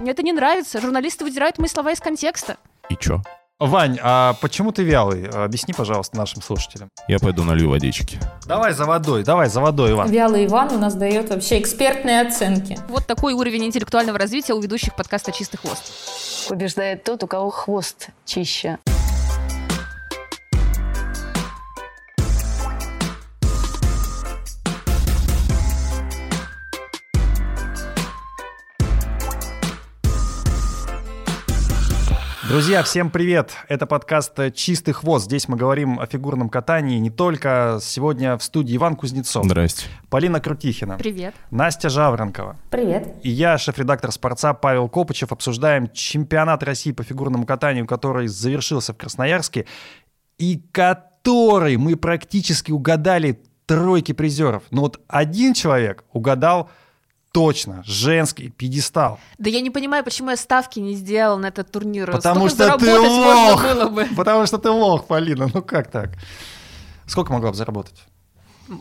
Мне это не нравится. Журналисты выдирают мои слова из контекста. И чё? Вань, а почему ты вялый? Объясни, пожалуйста, нашим слушателям. Я пойду налью водички. Давай за водой, давай за водой, Иван. Вялый Иван у нас дает вообще экспертные оценки. Вот такой уровень интеллектуального развития у ведущих подкаста «Чистый хвост». Побеждает тот, у кого хвост чище. Друзья, всем привет! Это подкаст «Чистый хвост». Здесь мы говорим о фигурном катании не только. Сегодня в студии Иван Кузнецов. Здрасте. Полина Крутихина. Привет. Настя Жаворонкова. Привет. И я, шеф-редактор «Спорца» Павел Копычев. Обсуждаем чемпионат России по фигурному катанию, который завершился в Красноярске, и который мы практически угадали тройки призеров. Но вот один человек угадал точно, женский пьедестал. Да я не понимаю, почему я ставки не сделал на этот турнир. Потому Столько что ты лох! было бы. Потому что ты лох, Полина, ну как так? Сколько могла бы заработать?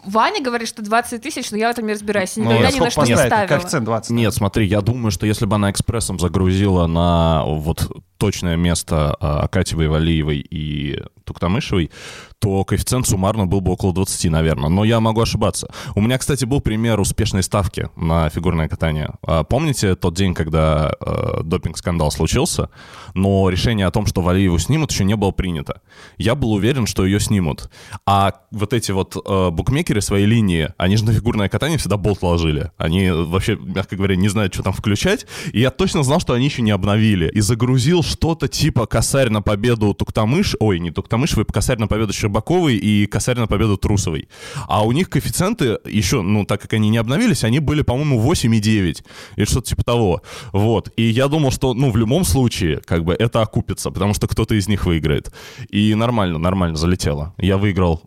Ваня говорит, что 20 тысяч, но я в этом не разбираюсь. Ну, Никогда ни сколько на что не ставила. Коэффициент 20. Нет, смотри, я думаю, что если бы она экспрессом загрузила на вот точное место а, Акатьевой, Валиевой и Туктамышевой, то коэффициент суммарно был бы около 20, наверное. Но я могу ошибаться. У меня, кстати, был пример успешной ставки на фигурное катание. А, Помните тот день, когда э, допинг-скандал случился, но решение о том, что Валиеву снимут, еще не было принято. Я был уверен, что ее снимут. А вот эти вот э, букмекеры своей линии, они же на фигурное катание всегда болт ложили. Они вообще, мягко говоря, не знают, что там включать. И я точно знал, что они еще не обновили. И загрузил что-то типа косарь на победу Туктамыш, ой, не Туктамышевой, косарь на победу Щербаковой и косарь на победу Трусовой. А у них коэффициенты еще, ну, так как они не обновились, они были, по-моему, 8 и 9. Или что-то типа того. Вот. И я думал, что, ну, в любом случае, как бы это окупится, потому что кто-то из них выиграет. И нормально, нормально залетело. Я выиграл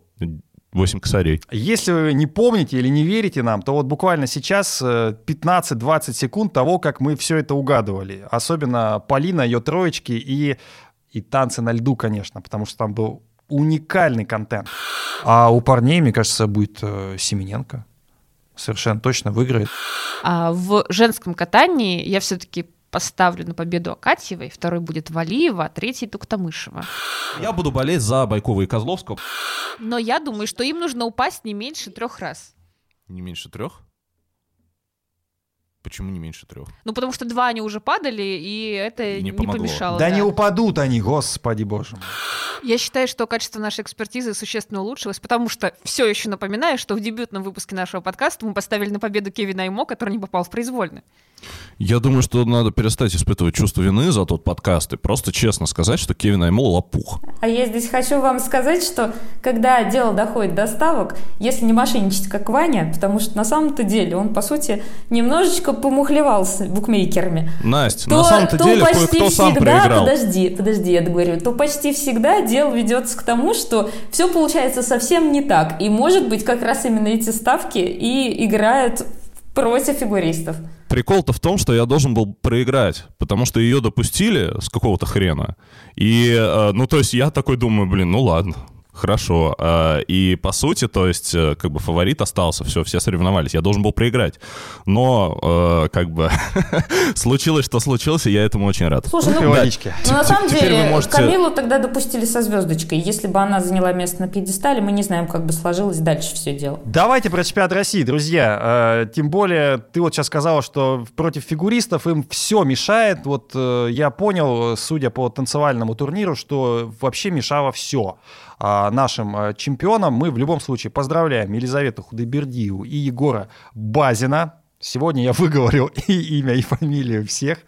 8 косарей. Если вы не помните или не верите нам, то вот буквально сейчас э, 15-20 секунд того, как мы все это угадывали. Особенно Полина, ее троечки и, и танцы на льду, конечно, потому что там был уникальный контент. А у парней, мне кажется, будет э, Семененко. Совершенно точно выиграет. А в женском катании я все-таки поставлю на победу Акатьевой, второй будет Валиева, а третий Туктамышева. Я буду болеть за Байкова и Козловского. Но я думаю, что им нужно упасть не меньше трех раз. Не меньше трех? Почему не меньше трех? Ну, потому что два они уже падали, и это И не не, помогло. помешало. да, да. не упадут они, господи боже мой. Я считаю, что качество нашей экспертизы существенно улучшилось, потому что все еще напоминаю, что в дебютном выпуске нашего подкаста мы поставили на победу Кевина Аймо, который не попал в произвольный. Я думаю, что надо перестать испытывать чувство вины за тот подкаст и просто честно сказать, что Кевин Аймол лопух. А я здесь хочу вам сказать, что когда дело доходит до ставок, если не мошенничать, как Ваня, потому что на самом-то деле он, по сути, немножечко помухлевал с букмекерами, Настя, то, на самом-то то деле почти кое-кто сам всегда, проиграл. подожди, подожди, я договорю, то почти всегда дело ведется к тому, что все получается совсем не так. И, может быть, как раз именно эти ставки и играют против фигуристов. Прикол-то в том, что я должен был проиграть, потому что ее допустили с какого-то хрена. И, э, ну, то есть я такой думаю, блин, ну ладно, хорошо. Э, И, по сути, то есть, э, как бы фаворит остался, все, все соревновались. Я должен был проиграть. Но, э, как бы, случилось, что случилось, и я этому очень рад. Слушай, ну, водички. ну, на самом деле, можете- Камилу тогда допустили со звездочкой. Если бы она заняла место на пьедестале, мы не знаем, как бы сложилось дальше все дело. Давайте про чемпионат России, друзья. Э, Тем более, ты вот сейчас сказала, что против фигуристов им все мешает. Вот я понял, судя по танцевальному турниру, что вообще мешало все. Нашим э, чемпионам мы в любом случае поздравляем Елизавету Худайбердиеву и Егора Базина. Сегодня я выговорил и имя, и фамилию всех.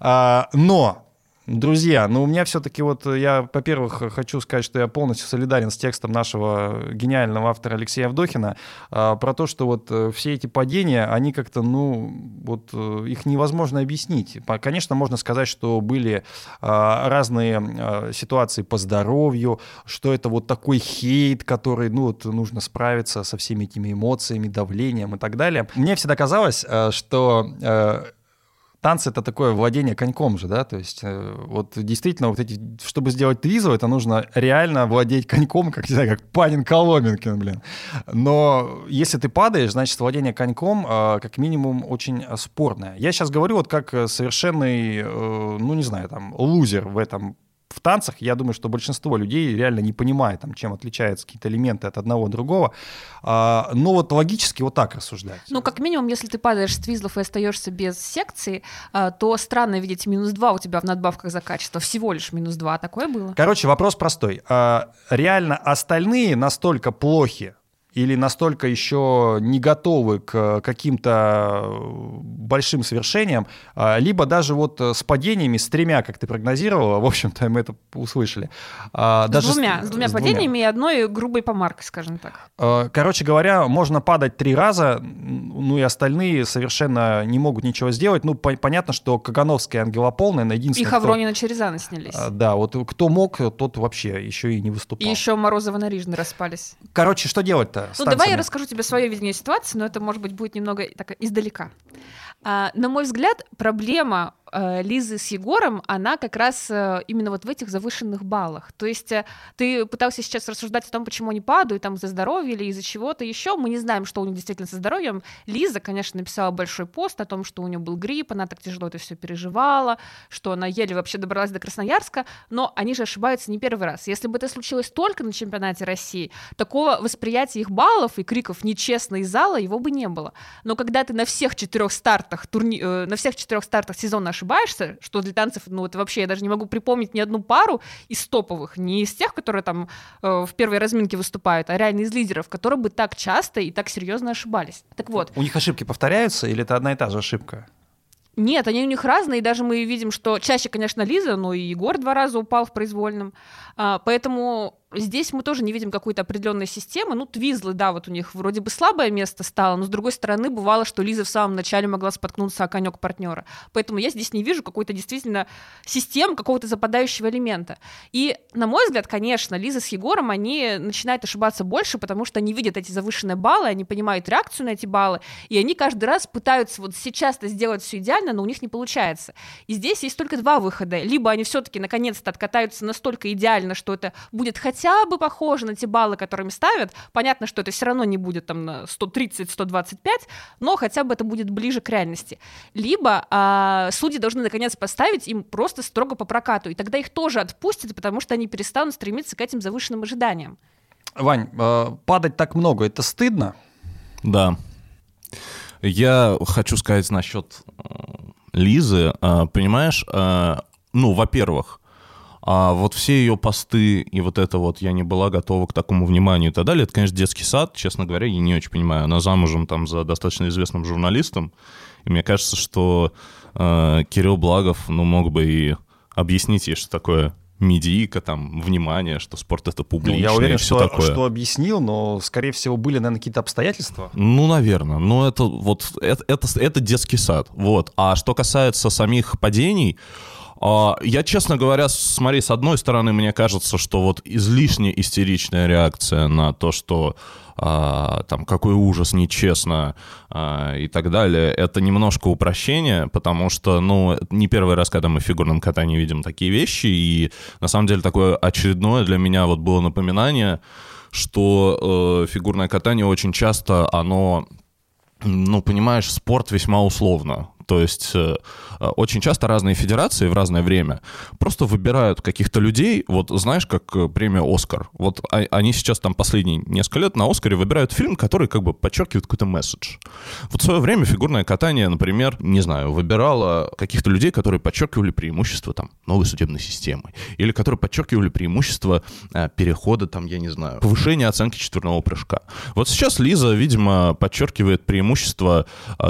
А, Но Друзья, ну у меня все-таки вот э, я, во-первых, хочу сказать, что я полностью солидарен с текстом нашего гениального автора Алексея Авдохина а, про то, что вот э, все эти падения, они как-то, ну, вот э, их невозможно объяснить. Конечно, можно сказать, что были а, разные а, ситуации по здоровью, что это вот такой хейт, который, ну, вот нужно справиться со всеми этими эмоциями, давлением и так далее. Мне всегда казалось, э, что э, танцы это такое владение коньком же, да, то есть э, вот действительно вот эти, чтобы сделать твизу, это нужно реально владеть коньком, как, не знаю, как Панин Коломенкин, блин. Но если ты падаешь, значит, владение коньком э, как минимум очень спорное. Я сейчас говорю вот как совершенный, э, ну не знаю, там, лузер в этом в танцах, я думаю, что большинство людей реально не понимает, там, чем отличаются какие-то элементы от одного другого. А, но вот логически вот так рассуждать. Ну, как минимум, если ты падаешь с твизлов и остаешься без секции, а, то странно видеть минус 2 у тебя в надбавках за качество. Всего лишь минус 2. Такое было? Короче, вопрос простой. А, реально остальные настолько плохи, или настолько еще не готовы к каким-то большим свершениям, а, либо даже вот с падениями, с тремя, как ты прогнозировала, в общем-то, мы это услышали. А, с даже двумя, с, с двумя с падениями двумя. и одной грубой помаркой, скажем так. А, короче говоря, можно падать три раза, ну и остальные совершенно не могут ничего сделать. Ну, по- понятно, что Кагановская и Ангела Полная, единственное, И Хавронина кто... Черезана снялись. Да, вот кто мог, тот вообще еще и не выступал. И еще Морозова Нарижны распались. Короче, что делать-то? Ну, давай я расскажу тебе свое видение ситуации, но это, может быть, будет немного так издалека. А, на мой взгляд, проблема Лизы с Егором, она как раз э, именно вот в этих завышенных баллах. То есть э, ты пытался сейчас рассуждать о том, почему они падают, там, из-за здоровья или из-за чего-то еще. Мы не знаем, что у них действительно со здоровьем. Лиза, конечно, написала большой пост о том, что у нее был грипп, она так тяжело это все переживала, что она еле вообще добралась до Красноярска, но они же ошибаются не первый раз. Если бы это случилось только на чемпионате России, такого восприятия их баллов и криков нечестно из зала его бы не было. Но когда ты на всех четырех стартах турни... на всех четырех стартах сезона ошибаешься, что для танцев, ну, это вообще, я даже не могу припомнить ни одну пару из топовых, не из тех, которые там э, в первой разминке выступают, а реально из лидеров, которые бы так часто и так серьезно ошибались. Так вот. У них ошибки повторяются или это одна и та же ошибка? Нет, они у них разные, и даже мы видим, что чаще, конечно, Лиза, но и Егор два раза упал в произвольном. А, поэтому здесь мы тоже не видим какой-то определенной системы. Ну, твизлы, да, вот у них вроде бы слабое место стало, но с другой стороны, бывало, что Лиза в самом начале могла споткнуться о конек партнера. Поэтому я здесь не вижу какой-то действительно системы, какого-то западающего элемента. И, на мой взгляд, конечно, Лиза с Егором, они начинают ошибаться больше, потому что они видят эти завышенные баллы, они понимают реакцию на эти баллы, и они каждый раз пытаются вот сейчас-то сделать все идеально, но у них не получается. И здесь есть только два выхода. Либо они все-таки наконец-то откатаются настолько идеально, что это будет хотя бы похожи на те баллы, которыми ставят. Понятно, что это все равно не будет там на 130-125, но хотя бы это будет ближе к реальности. Либо а, судьи должны наконец поставить им просто строго по прокату, и тогда их тоже отпустят, потому что они перестанут стремиться к этим завышенным ожиданиям. Вань, э, падать так много, это стыдно? Да. Я хочу сказать насчет э, Лизы. Э, понимаешь, ну, во-первых, а вот все ее посты и вот это вот «я не была готова к такому вниманию» и так далее, это, конечно, детский сад, честно говоря, я не очень понимаю. Она замужем там за достаточно известным журналистом, и мне кажется, что э, Кирилл Благов, ну, мог бы и объяснить ей, что такое медийка, там, внимание, что спорт это публично. Ну, я уверен, что, такое. что объяснил, но, скорее всего, были, наверное, какие-то обстоятельства. Ну, наверное. Но это вот, это, это, это детский сад. Вот. А что касается самих падений, я, честно говоря, смотри, с одной стороны, мне кажется, что вот излишне истеричная реакция на то, что а, там какой ужас, нечестно а, и так далее, это немножко упрощение, потому что, ну, не первый раз, когда мы в фигурном катании видим такие вещи, и на самом деле такое очередное для меня вот было напоминание, что э, фигурное катание очень часто, оно ну, понимаешь, спорт весьма условно. То есть э, э, очень часто разные федерации в разное время просто выбирают каких-то людей, вот знаешь, как э, премия «Оскар». Вот а, они сейчас там последние несколько лет на «Оскаре» выбирают фильм, который как бы подчеркивает какой-то месседж. Вот в свое время фигурное катание, например, не знаю, выбирало каких-то людей, которые подчеркивали преимущества там новой судебной системы, или которые подчеркивали преимущества перехода там, я не знаю, повышения оценки четверного прыжка. Вот сейчас Лиза, видимо, подчеркивает преимущество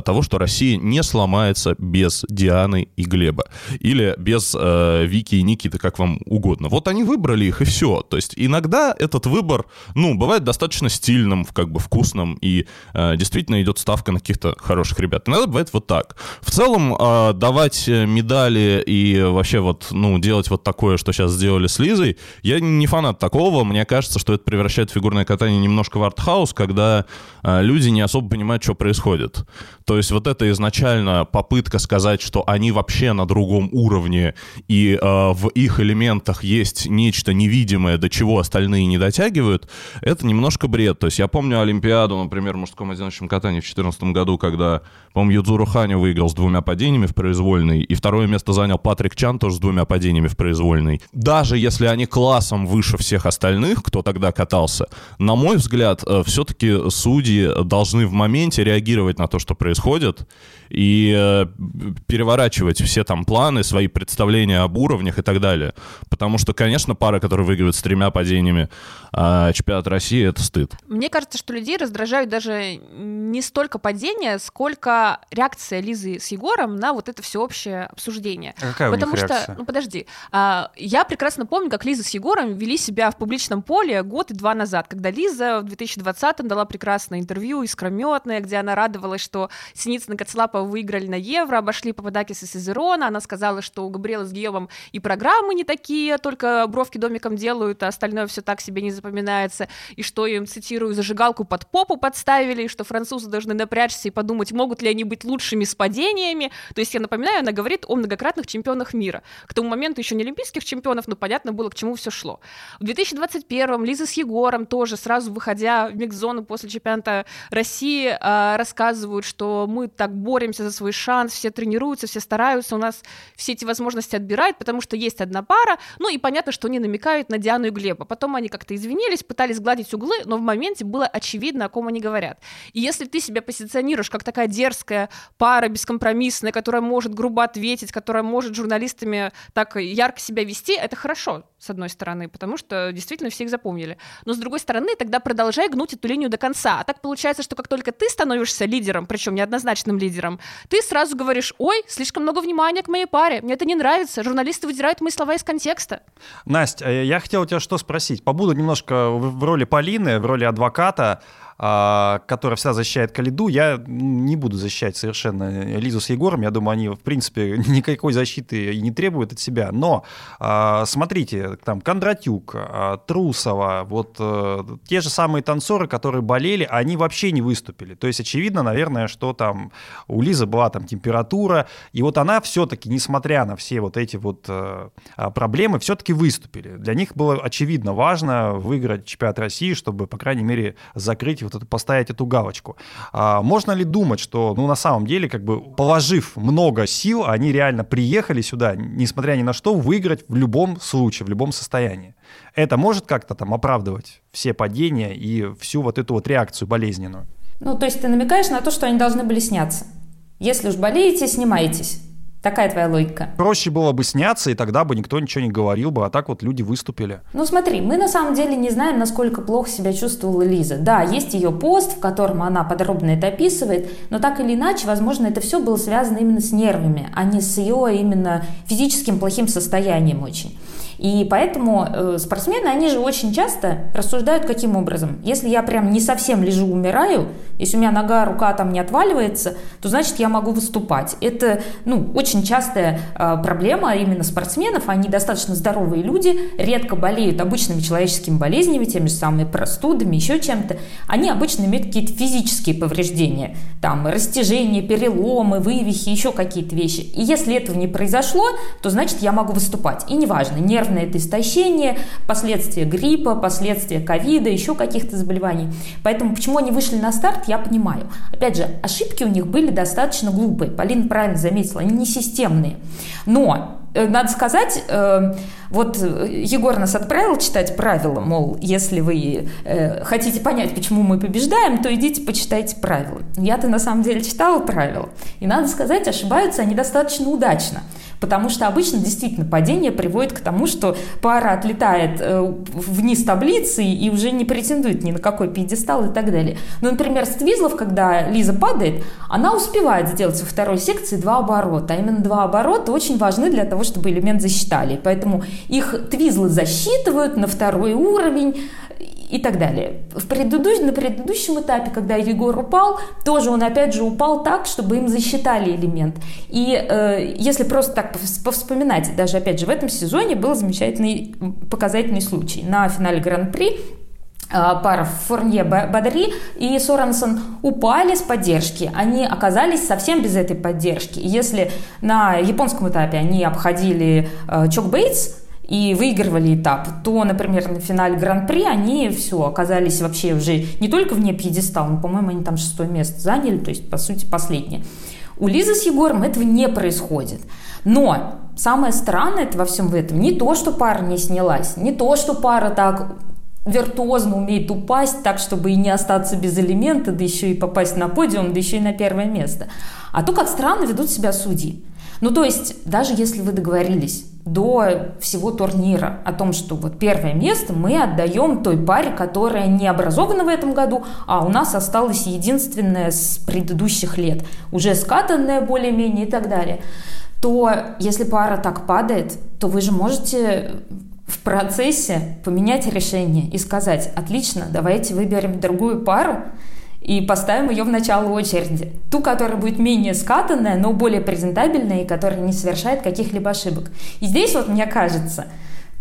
того, что Россия не сломает снимается без Дианы и Глеба. Или без э, Вики и Никиты, как вам угодно. Вот они выбрали их, и все. То есть иногда этот выбор, ну, бывает достаточно стильным, как бы вкусным, и э, действительно идет ставка на каких-то хороших ребят. Иногда бывает вот так. В целом, э, давать медали и вообще вот, ну, делать вот такое, что сейчас сделали с Лизой, я не фанат такого. Мне кажется, что это превращает фигурное катание немножко в артхаус, когда э, люди не особо понимают, что происходит. То есть вот это изначально попытка сказать, что они вообще на другом уровне, и э, в их элементах есть нечто невидимое, до чего остальные не дотягивают, это немножко бред. То есть я помню Олимпиаду, например, в мужском одиночном катании в 2014 году, когда, по-моему, Юдзуру Ханю выиграл с двумя падениями в произвольной, и второе место занял Патрик Чан тоже с двумя падениями в произвольной. Даже если они классом выше всех остальных, кто тогда катался, на мой взгляд, э, все-таки судьи должны в моменте реагировать на то, что происходит, и э, переворачивать все там планы, свои представления об уровнях и так далее. Потому что, конечно, пара, которая выигрывает с тремя падениями а чемпионат России, это стыд. Мне кажется, что людей раздражают даже не столько падения, сколько реакция Лизы с Егором на вот это всеобщее обсуждение. А какая Потому у них что, реакция? ну подожди, а, я прекрасно помню, как Лиза с Егором вели себя в публичном поле год и два назад, когда Лиза в 2020-м дала прекрасное интервью искрометное, где она радовалась, что Синицын и Коцлапова выиграли на Евро, обошли Пападакис и Сезерона, она сказала, что у Габриэла с Гиевом и программы не такие, только бровки домиком делают, а остальное все так себе не запоминается, и что им, цитирую, зажигалку под попу подставили, и что французы должны напрячься и подумать, могут ли они быть лучшими с падениями. То есть, я напоминаю, она говорит о многократных чемпионах мира. К тому моменту еще не олимпийских чемпионов, но понятно было, к чему все шло. В 2021-м Лиза с Егором тоже сразу выходя в микс-зону после чемпионата России а, рассказывают, что мы так боремся за свой шанс, все тренируются, все стараются, у нас все эти возможности отбирают, потому что есть одна пара, ну и понятно, что они намекают на Диану и Глеба. Потом они как-то извинились, пытались гладить углы, но в моменте было очевидно, о ком они говорят. И если ты себя позиционируешь как такая дерзкая пара, бескомпромиссная, которая может грубо ответить, которая может журналистами так ярко себя вести, это хорошо, с одной стороны, потому что действительно все их запомнили. Но с другой стороны, тогда продолжай гнуть эту линию до конца. А так получается, что как только ты становишься лидером, причем неоднозначным лидером, ты сразу говоришь, ой, слишком много внимания к моей паре, мне это не нравится, журналисты выдирают мои слова из контекста. Настя, э, я хотел у тебя что спросить. Побуду немножко в роли Полины, в роли адвоката, которая всегда защищает Калиду. Я не буду защищать совершенно Лизу с Егором. Я думаю, они, в принципе, никакой защиты и не требуют от себя. Но а, смотрите, там Кондратюк, а, Трусова, вот э, те же самые танцоры, которые болели, они вообще не выступили. То есть очевидно, наверное, что там у Лизы была там температура, и вот она все-таки, несмотря на все вот эти вот э, а, проблемы, все-таки выступили. Для них было очевидно важно выиграть чемпионат России, чтобы, по крайней мере, закрыть вот эту, поставить эту галочку. А можно ли думать, что, ну, на самом деле, как бы положив много сил, они реально приехали сюда, несмотря ни на что, выиграть в любом случае, в любом состоянии? Это может как-то там оправдывать все падения и всю вот эту вот реакцию болезненную? Ну, то есть ты намекаешь на то, что они должны были сняться. Если уж болеете, снимайтесь. Такая твоя логика. Проще было бы сняться, и тогда бы никто ничего не говорил бы, а так вот люди выступили. Ну смотри, мы на самом деле не знаем, насколько плохо себя чувствовала Лиза. Да, есть ее пост, в котором она подробно это описывает, но так или иначе, возможно, это все было связано именно с нервами, а не с ее именно физическим плохим состоянием очень. И поэтому э, спортсмены, они же очень часто рассуждают каким образом. Если я прям не совсем лежу, умираю, если у меня нога, рука там не отваливается, то значит я могу выступать. Это ну, очень частая э, проблема именно спортсменов. Они достаточно здоровые люди, редко болеют обычными человеческими болезнями, теми же самыми простудами, еще чем-то. Они обычно имеют какие-то физические повреждения, там растяжения, переломы, вывихи, еще какие-то вещи. И если этого не произошло, то значит я могу выступать. И неважно, нервное это истощение, последствия гриппа, последствия ковида, еще каких-то заболеваний. Поэтому почему они вышли на старт, я понимаю. Опять же, ошибки у них были достаточно глупые. Полина правильно заметила, они не системные. Но э, надо сказать, э, вот э, Егор нас отправил читать правила, мол, если вы хотите понять, почему мы побеждаем, то идите почитайте правила. Я-то на самом деле читала правила, и надо сказать, ошибаются они достаточно удачно. Потому что обычно действительно падение приводит к тому, что пара отлетает э, вниз таблицы и уже не претендует ни на какой пьедестал и так далее. Ну, например, Твизлов, когда Лиза падает, она успевает сделать во второй секции два оборота. А именно два оборота очень важны для того, чтобы элемент засчитали. Поэтому их Твизлы засчитывают на второй уровень и так далее. В предыдущ... На предыдущем этапе, когда Егор упал, тоже он опять же упал так, чтобы им засчитали элемент. И э, если просто так повспоминать, даже опять же в этом сезоне был замечательный показательный случай. На финале Гран-при а, пара Фурнье Бадри и Соренсон упали с поддержки. Они оказались совсем без этой поддержки. Если на японском этапе они обходили э, Чок Бейтс, и выигрывали этап, то, например, на финале Гран-при они все оказались вообще уже не только вне пьедестала, но, по-моему, они там шестое место заняли, то есть, по сути, последнее. У Лизы с Егором этого не происходит. Но самое странное во всем в этом не то, что пара не снялась, не то, что пара так виртуозно умеет упасть так, чтобы и не остаться без элемента, да еще и попасть на подиум, да еще и на первое место. А то, как странно ведут себя судьи. Ну, то есть, даже если вы договорились до всего турнира о том, что вот первое место мы отдаем той паре, которая не образована в этом году, а у нас осталось единственное с предыдущих лет, уже скатанное более-менее и так далее, то если пара так падает, то вы же можете в процессе поменять решение и сказать, отлично, давайте выберем другую пару и поставим ее в начало очереди. Ту, которая будет менее скатанная, но более презентабельная и которая не совершает каких-либо ошибок. И здесь вот мне кажется,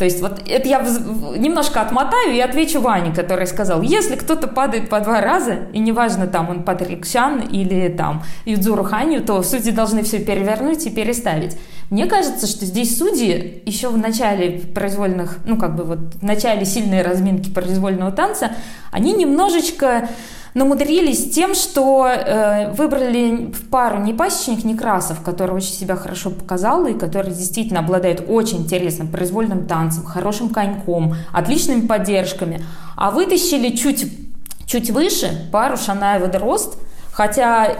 то есть вот это я немножко отмотаю и отвечу Ване, который сказал, если кто-то падает по два раза, и неважно, там он Патрик Шан или там Юдзуру Ханю, то судьи должны все перевернуть и переставить. Мне кажется, что здесь судьи еще в начале произвольных, ну как бы вот в начале сильной разминки произвольного танца, они немножечко намудрились тем, что э, выбрали в пару не пасечник Некрасов, который очень себя хорошо показал и который действительно обладает очень интересным произвольным танцем, хорошим коньком, отличными поддержками, а вытащили чуть, чуть выше пару Шанаева Дрозд, Хотя,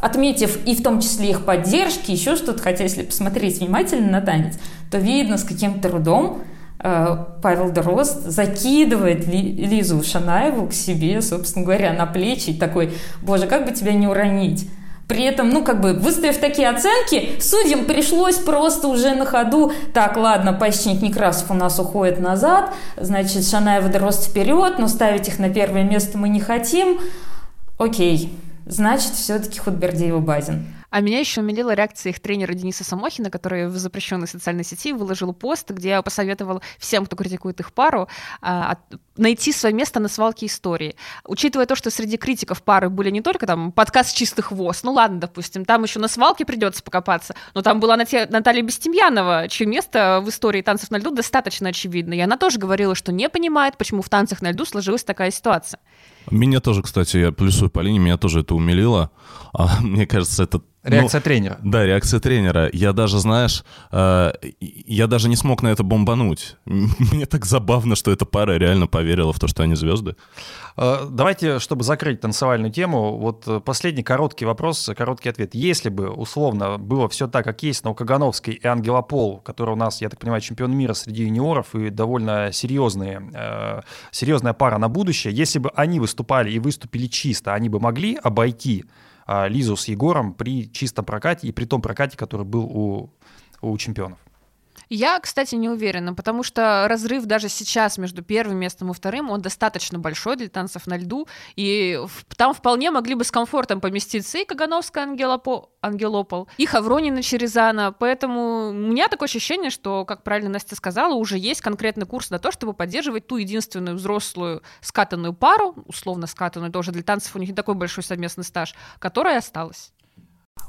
отметив и в том числе их поддержки, еще что-то, хотя если посмотреть внимательно на танец, то видно, с каким трудом Павел Дрозд закидывает Лизу Шанаеву к себе, собственно говоря, на плечи и такой, боже, как бы тебя не уронить. При этом, ну, как бы, выставив такие оценки, судьям пришлось просто уже на ходу, так, ладно, поясничник Некрасов у нас уходит назад, значит, Шанаева Дрозд вперед, но ставить их на первое место мы не хотим. Окей, значит, все-таки Худбердиева Базин. А меня еще умилила реакция их тренера Дениса Самохина, который в запрещенной социальной сети выложил пост, где я посоветовал всем, кто критикует их пару, а, найти свое место на свалке истории. Учитывая то, что среди критиков пары были не только там подкаст «Чистый хвост», ну ладно, допустим, там еще на свалке придется покопаться, но там была Наталья Бестемьянова, чье место в истории танцев на льду достаточно очевидно, и она тоже говорила, что не понимает, почему в танцах на льду сложилась такая ситуация. Меня тоже, кстати, я плюсую по линии, меня тоже это умилило. А, мне кажется, это Реакция ну, тренера. Да, реакция тренера. Я даже, знаешь, э, я даже не смог на это бомбануть. Мне так забавно, что эта пара реально поверила в то, что они звезды. Э, давайте, чтобы закрыть танцевальную тему, вот э, последний короткий вопрос, короткий ответ. Если бы, условно, было все так, как есть, но Кагановский и Ангела Пол, который у нас, я так понимаю, чемпион мира среди юниоров и довольно серьезные, э, серьезная пара на будущее, если бы они выступали и выступили чисто, они бы могли обойти Лизу с Егором при чистом прокате и при том прокате, который был у, у чемпионов. Я, кстати, не уверена, потому что разрыв даже сейчас между первым местом и вторым, он достаточно большой для танцев на льду, и там вполне могли бы с комфортом поместиться и Кагановская Ангелопо... Ангелопол, и Хавронина Черезана, поэтому у меня такое ощущение, что, как правильно Настя сказала, уже есть конкретный курс на то, чтобы поддерживать ту единственную взрослую скатанную пару, условно скатанную тоже для танцев, у них не такой большой совместный стаж, которая осталась.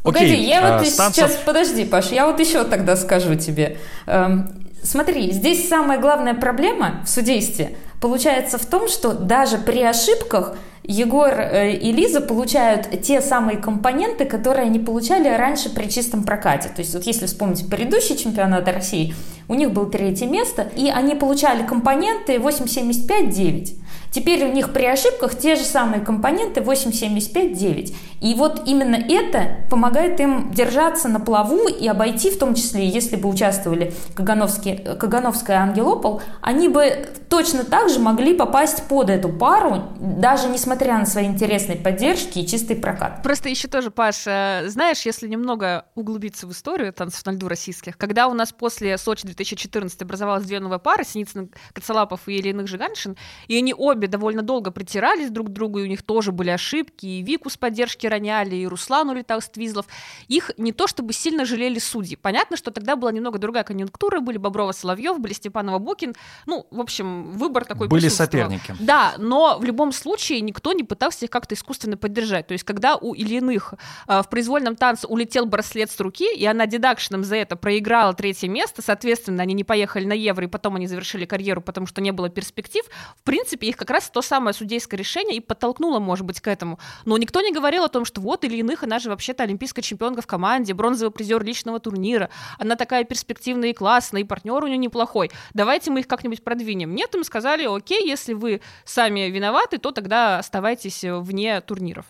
Погоди, Окей, я а, вот станцев... сейчас, подожди, Паш, я вот еще тогда скажу тебе. Эм, смотри, здесь самая главная проблема в судействе получается в том, что даже при ошибках Егор э, и Лиза получают те самые компоненты, которые они получали раньше при чистом прокате. То есть вот если вспомнить предыдущий чемпионат России, у них было третье место, и они получали компоненты 8,75-9. Теперь у них при ошибках те же самые компоненты 8,75,9. И вот именно это помогает им держаться на плаву и обойти, в том числе, если бы участвовали Кагановская и Ангелопол, они бы точно так же могли попасть под эту пару, даже несмотря на свои интересные поддержки и чистый прокат. Просто еще тоже, Паш, знаешь, если немного углубиться в историю танцев на льду российских, когда у нас после Сочи 2014 образовалась две новые пары, Синицын, Коцалапов и Ильиных Жиганшин, и они обе довольно долго притирались друг к другу, и у них тоже были ошибки, и Вику с поддержки роняли, и Руслан улетал с Твизлов. Их не то чтобы сильно жалели судьи. Понятно, что тогда была немного другая конъюнктура, были Боброва-Соловьев, были Степанова-Букин. Ну, в общем, выбор такой Были соперники. Да, но в любом случае никто не пытался их как-то искусственно поддержать. То есть, когда у Ильиных э, в произвольном танце улетел браслет с руки, и она дедакшеном за это проиграла третье место, соответственно, они не поехали на Евро, и потом они завершили карьеру, потому что не было перспектив, в принципе, их как раз то самое судейское решение и подтолкнуло, может быть, к этому. Но никто не говорил о том, что вот Ильиных, она же вообще-то олимпийская чемпионка в команде, бронзовый призер личного турнира, она такая перспективная и классная, и партнер у нее неплохой. Давайте мы их как-нибудь продвинем. Нет, им сказали, окей, если вы сами виноваты, то тогда оставайтесь вне турниров.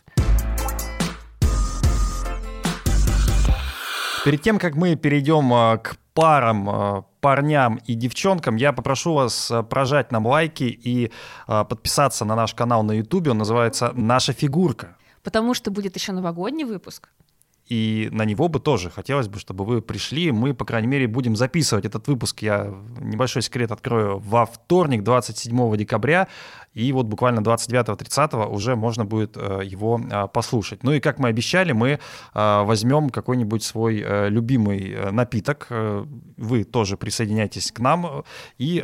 Перед тем, как мы перейдем а, к парам, а, парням и девчонкам, я попрошу вас а, прожать нам лайки и подписаться на наш канал на YouTube. Он называется «Наша фигурка». Потому что будет еще новогодний выпуск. И на него бы тоже хотелось бы, чтобы вы пришли. Мы, по крайней мере, будем записывать этот выпуск. Я небольшой секрет открою во вторник, 27 декабря. И вот буквально 29-30 уже можно будет э, его э, послушать. Ну и как мы обещали, мы э, возьмем какой-нибудь свой э, любимый э, напиток. Вы тоже присоединяйтесь к нам и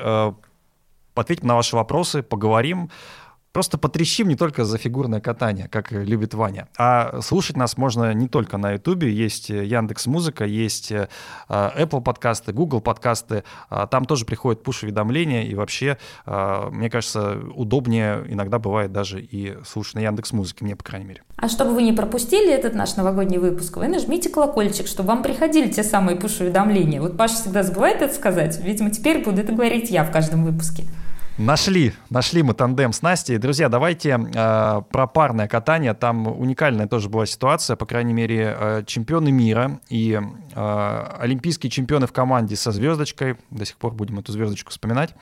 ответим на ваши вопросы, поговорим. Просто потрещим не только за фигурное катание, как любит Ваня. А слушать нас можно не только на Ютубе. Есть Яндекс Музыка, есть э, Apple подкасты, Google подкасты. А Там тоже приходят пуш-уведомления. И вообще, э, мне кажется, удобнее иногда бывает даже и слушать на Яндекс Музыке, мне, по крайней мере. А чтобы вы не пропустили этот наш новогодний выпуск, вы нажмите колокольчик, чтобы вам приходили те самые пуш-уведомления. Вот Паша всегда забывает это сказать. Видимо, теперь буду это говорить я в каждом выпуске. Нашли, нашли мы тандем с Настей. Друзья, давайте э, про парное катание. Там уникальная тоже была ситуация. По крайней мере, э, чемпионы мира и э, олимпийские чемпионы в команде со звездочкой. До сих пор будем эту звездочку вспоминать.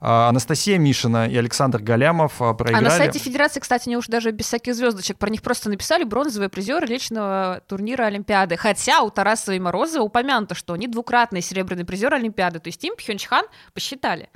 А, Анастасия Мишина и Александр Галямов проиграли. А на сайте Федерации, кстати, они уж даже без всяких звездочек. Про них просто написали бронзовые призеры личного турнира Олимпиады. Хотя у Тарасова и Морозова упомянуто, что они двукратные серебряные призеры Олимпиады. То есть им Пхенчхан посчитали.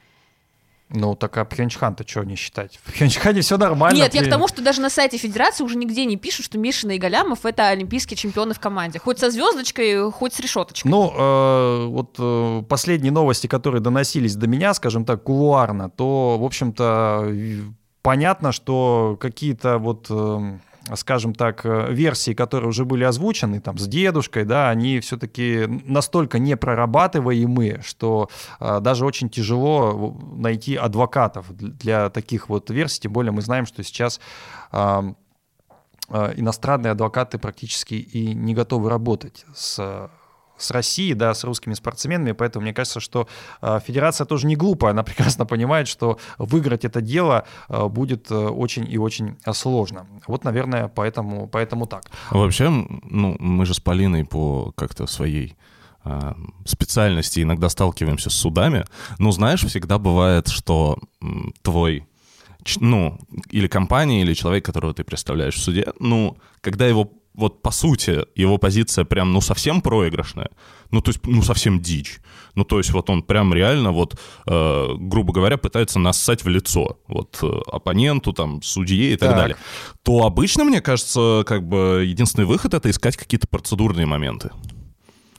Ну, так а Пхенчхан-то что не считать? В Пхенчхане все нормально. Нет, я к тому, что даже на сайте Федерации уже нигде не пишут, что Мишина и Галямов это олимпийские чемпионы в команде. Хоть со звездочкой, хоть с решеточкой. Ну, э, вот э, последние новости, которые доносились до меня, скажем так, кулуарно, то, в общем-то, понятно, что какие-то вот... э, скажем так, э, версии, которые уже были озвучены там с дедушкой, да, они все-таки настолько непрорабатываемые, что э, даже очень тяжело найти адвокатов для, таких вот версий, тем более мы знаем, что сейчас э, э, иностранные адвокаты практически и не готовы работать с с Россией, да, с русскими спортсменами, поэтому мне кажется, что э, федерация тоже не глупая, она прекрасно понимает, что выиграть это дело э, будет э, очень и очень э, сложно. Вот, наверное, поэтому, поэтому так. Вообще, ну, мы же с Полиной по как-то своей а, специальности иногда сталкиваемся с судами. Ну, знаешь, всегда бывает, что твой ну, или компания, или человек, которого ты представляешь в суде, ну, когда его вот по сути его позиция прям, ну, совсем проигрышная, ну, то есть, ну, совсем дичь. Ну, то есть вот он прям реально вот, э, грубо говоря, пытается нассать в лицо вот э, оппоненту, там, судье и так, Так. далее. То обычно, мне кажется, как бы единственный выход — это искать какие-то процедурные моменты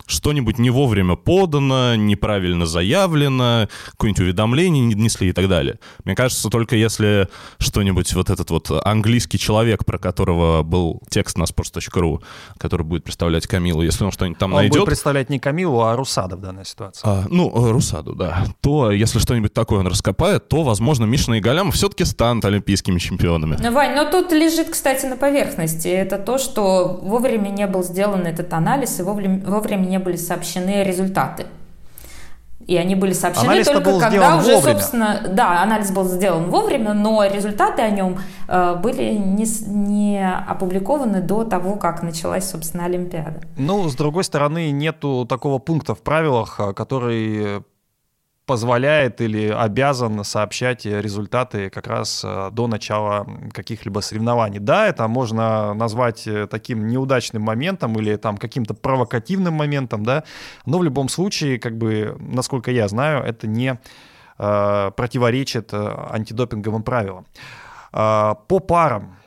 что-нибудь не вовремя подано, неправильно заявлено, какое-нибудь уведомление не донесли и так далее. Мне кажется, только если что-нибудь, вот этот вот английский человек, про которого был текст на sports.ru, который будет представлять Камилу, если он что-нибудь там Он будет найдет, представлять не Камилу, а Русада в данной ситуации. а, ну, Русаду, да, то если что-нибудь такое он раскопает, то, возможно, Мишина и Галямов все-таки станут олимпийскими чемпионами. Ну, Вань, но тут лежит, кстати, на поверхности. Это то, что вовремя не был сделан этот анализ, и вовремя, вовремя не были сообщены результаты. И они были сообщены Анализ-то только был когда уже, вовремя. собственно, да, анализ был сделан вовремя, но результаты о нем э, были не, не опубликованы до того, как началась, собственно, Олимпиада. Ну, с другой стороны, нету такого пункта в правилах, а, который позволяет или обязан сообщать результаты как раз э, до начала каких-либо соревнований. Да, это можно назвать э, таким неудачным моментом или там каким-то провокативным моментом, да, но в любом случае, как бы, насколько я знаю, это не э, противоречит э, антидопинговым правилам. Э, по парам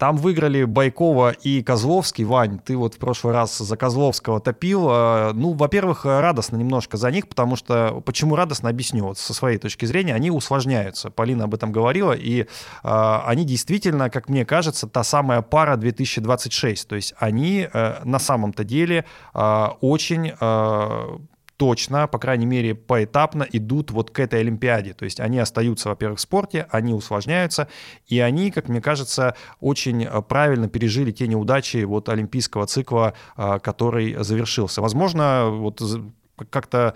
там выиграли Байкова и Козловский. Вань, ты вот в прошлый раз за Козловского топил. А, ну, во-первых, радостно немножко за них, потому что... Почему радостно, объясню. Вот со своей точки зрения, они усложняются. Полина об этом говорила. И э, они действительно, как мне кажется, та самая пара 2026. То есть они э, на самом-то деле э, очень... Э, точно, по крайней мере, поэтапно идут вот к этой Олимпиаде. То есть они остаются, во-первых, в спорте, они усложняются, и они, как мне кажется, очень э, правильно пережили те неудачи вот олимпийского цикла, э, который завершился. Возможно, вот как-то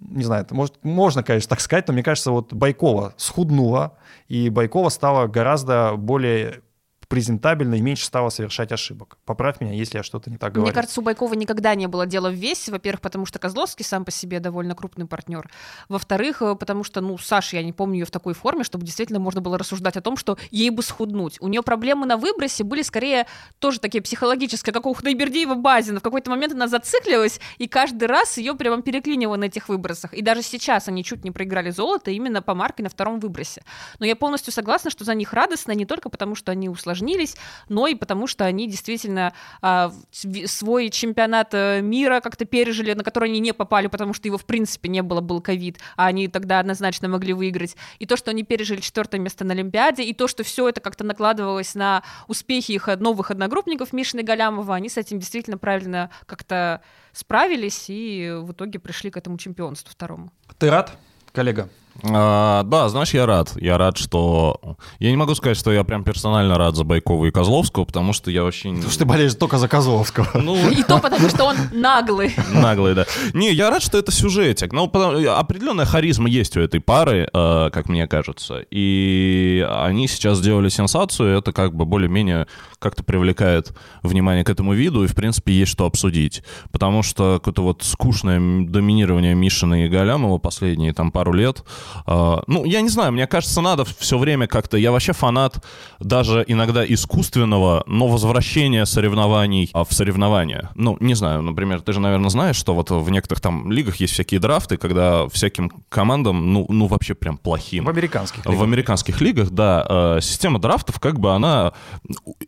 не знаю, может, можно, конечно, так сказать, но мне кажется, вот Байкова схуднула, и Байкова стала гораздо более презентабельно и меньше стало совершать ошибок. Поправь меня, если я что-то не так говорю. Мне кажется, у Байкова никогда не было дела в весе. Во-первых, потому что Козловский сам по себе довольно крупный партнер. Во-вторых, э, потому что, ну, Саша, я не помню ее в такой форме, чтобы действительно можно было рассуждать о том, что ей бы схуднуть. У нее проблемы на выбросе были скорее тоже такие психологические, как у Худайбердиева Базина. В какой-то момент она зациклилась, и каждый раз ее прямо переклинило на этих выбросах. И даже сейчас они чуть не проиграли золото именно по марке на втором выбросе. Но я полностью согласна, что за них радостно не только потому, что они усложнили усложнились, но и потому что они действительно а, свой чемпионат э, мира как-то пережили, на который они не попали, потому что его в принципе не было, был ковид, а они тогда однозначно могли выиграть. И то, что они пережили четвертое место на Олимпиаде, и то, что все это как-то накладывалось на успехи их новых одногруппников Мишины Галямова, они с этим действительно правильно как-то справились и в итоге пришли к этому чемпионству второму. Ты рад, коллега? А, да, знаешь, я рад. Я рад, что... Я не могу сказать, что я прям персонально рад за Байкова и Козловского, потому что я вообще... Потому что ты болеешь только за Козловского. Ну... И то потому, что он наглый. Наглый, да. Не, я рад, что это сюжетик. Ну, определенная харизма есть у этой пары, э, как мне кажется. И они сейчас сделали сенсацию, это как бы более-менее как-то привлекает внимание к этому виду, и, в принципе, есть что обсудить. Потому что какое-то вот скучное доминирование Мишина и Галямова последние там пару лет — ну, я не знаю, мне кажется, надо все время как-то... Я вообще фанат даже иногда искусственного, но возвращения соревнований а, в соревнования. Ну, не знаю, например, ты же, наверное, знаешь, что вот в некоторых там лигах есть всякие драфты, когда всяким командам, ну, ну вообще прям плохим. В американских лигах. В американских лигах, да. А, система драфтов, как бы она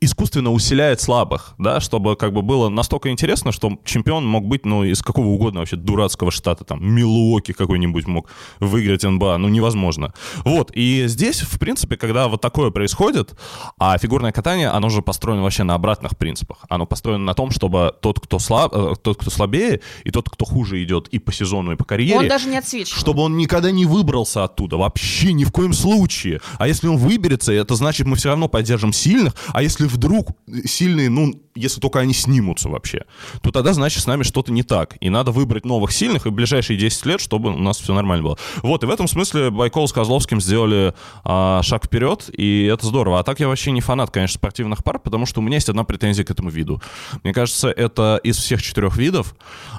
искусственно усиляет слабых, да, чтобы как бы было настолько интересно, что чемпион мог быть, ну, из какого угодно вообще дурацкого штата, там, Милуоки какой-нибудь мог выиграть НБА, Ну невозможно. Вот, и здесь, в принципе, когда вот такое происходит, а фигурное катание, оно же построено вообще на обратных принципах. Оно построено на том, чтобы тот, кто, слаб, э, тот, кто слабее, и тот, кто хуже идет и по сезону, и по карьере... Он даже не отсвечивает. Чтобы он никогда не выбрался оттуда, вообще ни в коем случае. А если он выберется, это значит, мы все равно поддержим сильных, а если вдруг сильные, ну, если только они снимутся вообще, то тогда, значит, с нами что-то не так. И надо выбрать новых сильных и в ближайшие 10 лет, чтобы у нас все нормально было. Вот, и в этом смысле Байкол с Козловским сделали а, шаг вперед, и это здорово. А так я вообще не фанат, конечно, спортивных пар, потому что у меня есть одна претензия к этому виду. Мне кажется, это из всех четырех видов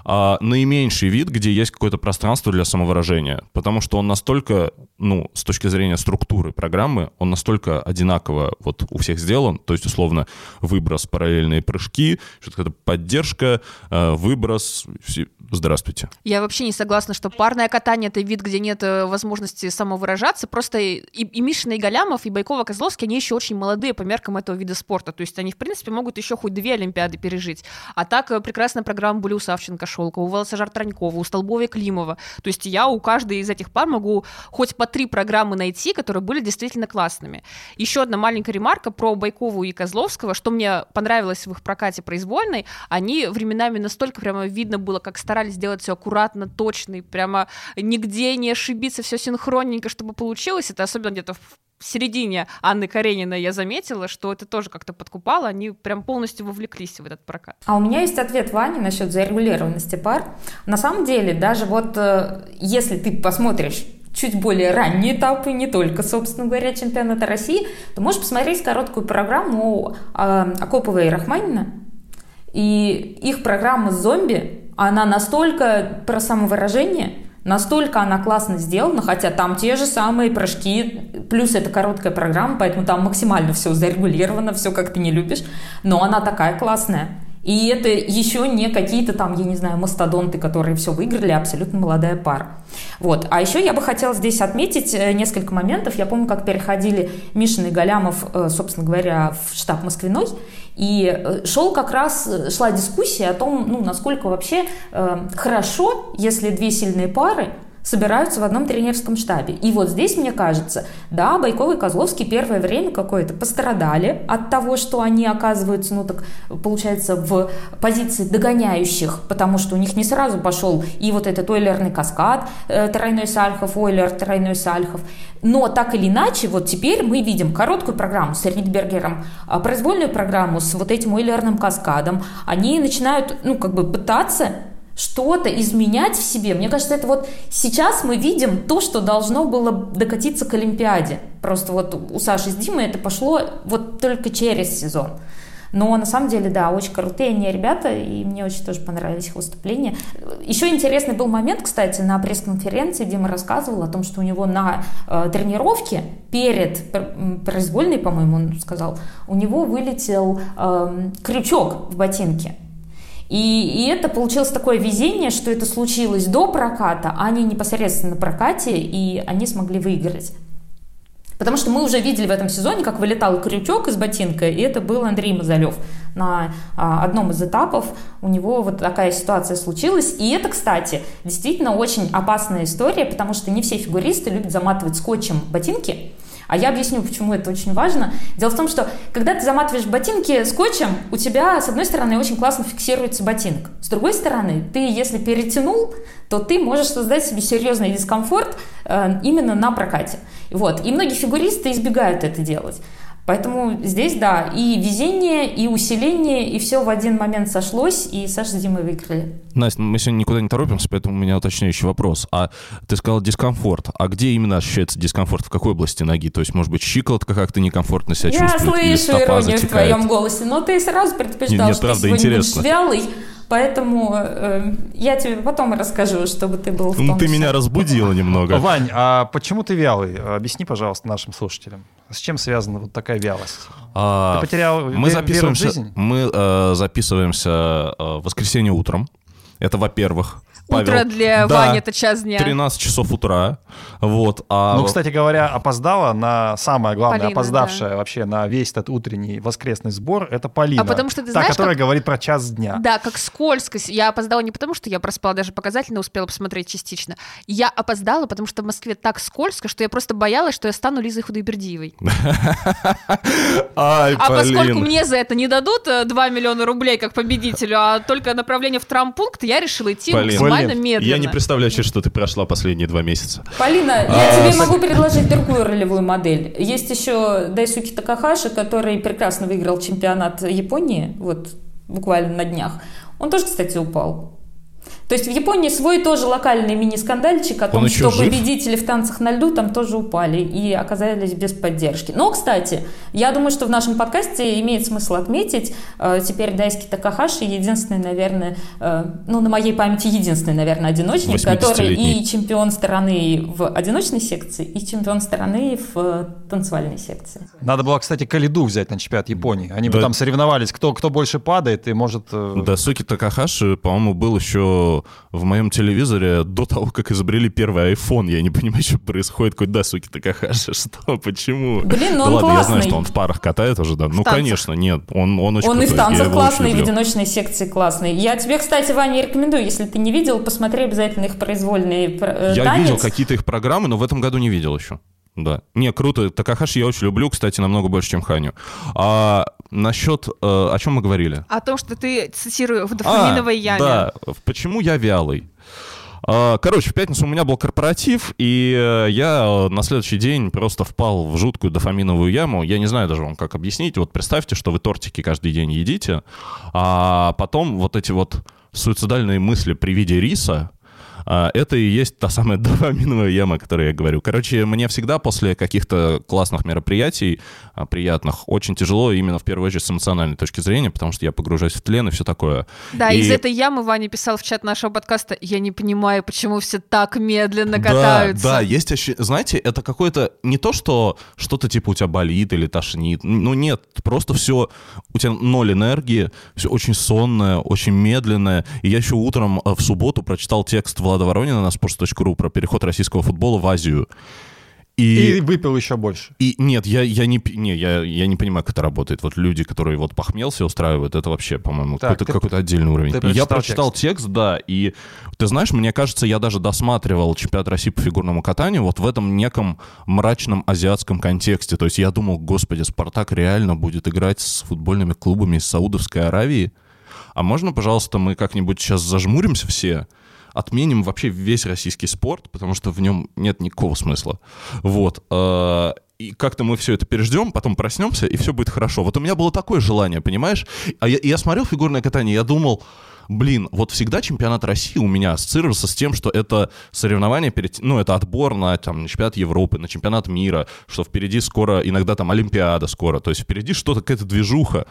а, наименьший вид, где есть какое-то пространство для самовыражения, потому что он настолько, ну, с точки зрения структуры программы, он настолько одинаково вот у всех сделан, то есть, условно, выброс, параллельные прыжки, что-то поддержка, а, выброс, здравствуйте. Я вообще не согласна, что парное катание — это вид, где нет э, возможности самовыражаться, просто и, и Мишина, и Галямов, и Байкова, Козловский, они еще очень молодые по меркам этого вида спорта, то есть они, в принципе, могут еще хоть две Олимпиады пережить. А так э, прекрасная программа были у Савченко, Шелкова, у Волосожар Транькова, у Столбова Климова. То есть я у каждой из этих пар могу хоть по три программы найти, которые были действительно классными. Еще одна маленькая ремарка про Байкову и Козловского, что мне понравилось в их прокате произвольной, они временами настолько прямо видно было, как старались сделать все аккуратно, точно, и прямо нигде не ошибиться, все синхронненько, чтобы получилось. Это особенно где-то в середине Анны Карениной я заметила, что это тоже как-то подкупало, они прям полностью вовлеклись в этот прокат. А у меня есть ответ Вани насчет зарегулированности пар. На самом деле, даже вот э, если ты посмотришь чуть более ранние этапы, не только, собственно говоря, чемпионата России, то можешь посмотреть короткую программу э, Акопова и Рахманина. И их программа «Зомби», она настолько про самовыражение, Настолько она классно сделана, хотя там те же самые прыжки, плюс это короткая программа, поэтому там максимально все зарегулировано, все как ты не любишь, но она такая классная. И это еще не какие-то там, я не знаю, мастодонты, которые все выиграли, а абсолютно молодая пара. Вот. А еще я бы хотела здесь отметить э, несколько моментов. Я помню, как переходили Мишин и Галямов, э, собственно говоря, в штаб Москвиной, и э, шел как раз, шла дискуссия о том, ну, насколько вообще э, хорошо, если две сильные пары собираются в одном тренерском штабе. И вот здесь, мне кажется, да, Байков и Козловский первое время какое-то пострадали от того, что они оказываются, ну так, получается, в позиции догоняющих, потому что у них не сразу пошел и вот этот ойлерный каскад, э, тройной Сальхов, ойлер, тройной Сальхов. Но так или иначе, вот теперь мы видим короткую программу с Ридбергером, а произвольную программу с вот этим ойлерным каскадом. Они начинают, ну, как бы пытаться что-то изменять в себе. Мне кажется, это вот сейчас мы видим то, что должно было докатиться к Олимпиаде. Просто вот у Саши с Димой это пошло вот только через сезон. Но на самом деле, да, очень крутые они ребята, и мне очень тоже понравились их выступления. Еще интересный был момент, кстати, на пресс-конференции Дима рассказывал о том, что у него на э, тренировке перед произвольной, по-моему, он сказал, у него вылетел э, крючок в ботинке. И, и это получилось такое везение, что это случилось до проката, а не непосредственно на прокате, и они смогли выиграть. Потому что мы уже видели в этом сезоне, как вылетал крючок из ботинка, и это был Андрей Мазалев. На а, одном из этапов у него вот такая ситуация случилась. И это, кстати, действительно очень опасная история, потому что не все фигуристы любят заматывать скотчем ботинки. А я объясню, почему это очень важно. Дело в том, что когда ты заматываешь ботинки скотчем, у тебя, с одной стороны, очень классно фиксируется ботинок. С другой стороны, ты, если перетянул, то ты можешь создать себе серьезный дискомфорт э, именно на прокате. Вот. И многие фигуристы избегают это делать. Поэтому здесь, да, и везение, и усиление, и все в один момент сошлось, и Саша с Димой выиграли. Настя, мы сегодня никуда не торопимся, поэтому у меня уточняющий вопрос. А ты сказал дискомфорт. А где именно ощущается дискомфорт? В какой области ноги? То есть, может быть, щиколотка как-то некомфортно себя Я чувствует? Я слышу иронию в твоем голосе, но ты сразу предупреждал, нет, что правда, ты интересно. будешь вялый. Поэтому э, я тебе потом расскажу, чтобы ты был в том Ну, ты меня разбудила немного. Вань, а почему ты вялый? Объясни, пожалуйста, нашим слушателям. С чем связана вот такая вялость? А, ты потерял мы записываемся, в жизнь? Мы э, записываемся э, в воскресенье утром. Это, во-первых. Павел. Утро для да, Вани — это час дня. 13 часов утра. Вот, а... Ну, кстати говоря, опоздала на самое главное, Полина, опоздавшая да. вообще на весь этот утренний воскресный сбор, это Полина. А потому что ты та, знаешь, которая как... говорит про час дня. Да, как скользко. Я опоздала не потому, что я проспала даже показательно, успела посмотреть частично. Я опоздала, потому что в Москве так скользко, что я просто боялась, что я стану Лизой Худойбердиевой. А поскольку мне за это не дадут 2 э, миллиона рублей как победителю, а только направление в травмпункт, я решила идти максимально медленно. Я не представляю, что ты прошла последние два месяца. Полина, я а, тебе могу предложить другую ролевую модель. Есть еще Дайсуки Такахаши, который прекрасно выиграл чемпионат Японии, вот буквально на днях. Он тоже, кстати, упал. То есть в Японии свой тоже локальный мини-скандальчик о том, что жив? победители в танцах на льду там тоже упали и оказались без поддержки. Но, кстати, я думаю, что в нашем подкасте имеет смысл отметить, э, теперь Дайский Такахаши единственный, наверное, э, ну, на моей памяти единственный, наверное, одиночник, который и чемпион страны в одиночной секции, и чемпион страны в танцевальной секции. Надо было, кстати, Калиду взять на чемпионат Японии. Они да. бы там соревновались, кто, кто больше падает и может... Э, да, Суки Такахаши, по-моему, был еще в моем телевизоре до того, как изобрели первый iPhone. Я не понимаю, что происходит. Какой да, суки, Такахаши, что, почему? Блин, ну да он ладно, классный. я знаю, что он в парах катает уже, да. В ну, танцах. конечно, нет, он, он очень Он крутой. и в танцах классный, и в одиночной секции классный. Я тебе, кстати, Ваня, рекомендую, если ты не видел, посмотри обязательно их произвольные э, Я танец. видел какие-то их программы, но в этом году не видел еще. Да. Не, круто. Такахаши я очень люблю, кстати, намного больше, чем Ханю. А насчет... Э, о чем мы говорили? О том, что ты цитируешь в дофаминовой а, яме. Да. Почему я вялый? А, короче, в пятницу у меня был корпоратив, и э, я на следующий день просто впал в жуткую дофаминовую яму. Я не знаю даже вам, как объяснить. Вот представьте, что вы тортики каждый день едите, а потом вот эти вот суицидальные мысли при виде риса, А, это и есть та самая дофаминовая яма, о которой я говорю. Короче, мне всегда после каких-то классных мероприятий, а, приятных, очень тяжело именно в первую очередь с эмоциональной точки зрения, потому что я погружаюсь в тлен и все такое. Да, И- из этой ямы Ваня писал в чат нашего подкаста, я не понимаю, почему все так медленно Да, катаются. да, есть ощущение, знаете, это какое-то не то, что что-то типа у тебя болит или тошнит, ну нет, просто все, у тебя ноль энергии, все очень сонное, очень медленное. И я еще утром э, в субботу прочитал текст Влада Воронина на sports.ru про переход российского футбола в Азию. И выпил еще больше. И нет, я, я, не, не, я, я не понимаю, как это работает. Вот люди, которые вот похмел все устраивают, это вообще, по-моему, какой-то, какой-то отдельный уровень. ты И я прочитал прочитал текст. да, и ты знаешь, мне кажется, я даже досматривал чемпионат России по фигурному катанию вот в этом неком мрачном азиатском контексте. То есть я думал, господи, Спартак реально будет играть с футбольными клубами из Саудовской Аравии? А можно, пожалуйста, мы как-нибудь сейчас зажмуримся все, отменим вообще весь российский спорт, потому что в нем нет никакого смысла. Вот. э, И как-то мы все это переждем, потом проснемся, и все будет хорошо. Вот у меня было такое желание, понимаешь? А я, я смотрел фигурное катание, я думал, блин, вот всегда чемпионат России у меня ассоциировался с тем, что это соревнование перед, ну, это отбор на там, на чемпионат Европы, на чемпионат мира, что впереди скоро, иногда там Олимпиада скоро, то есть впереди что-то, какая-то движуха.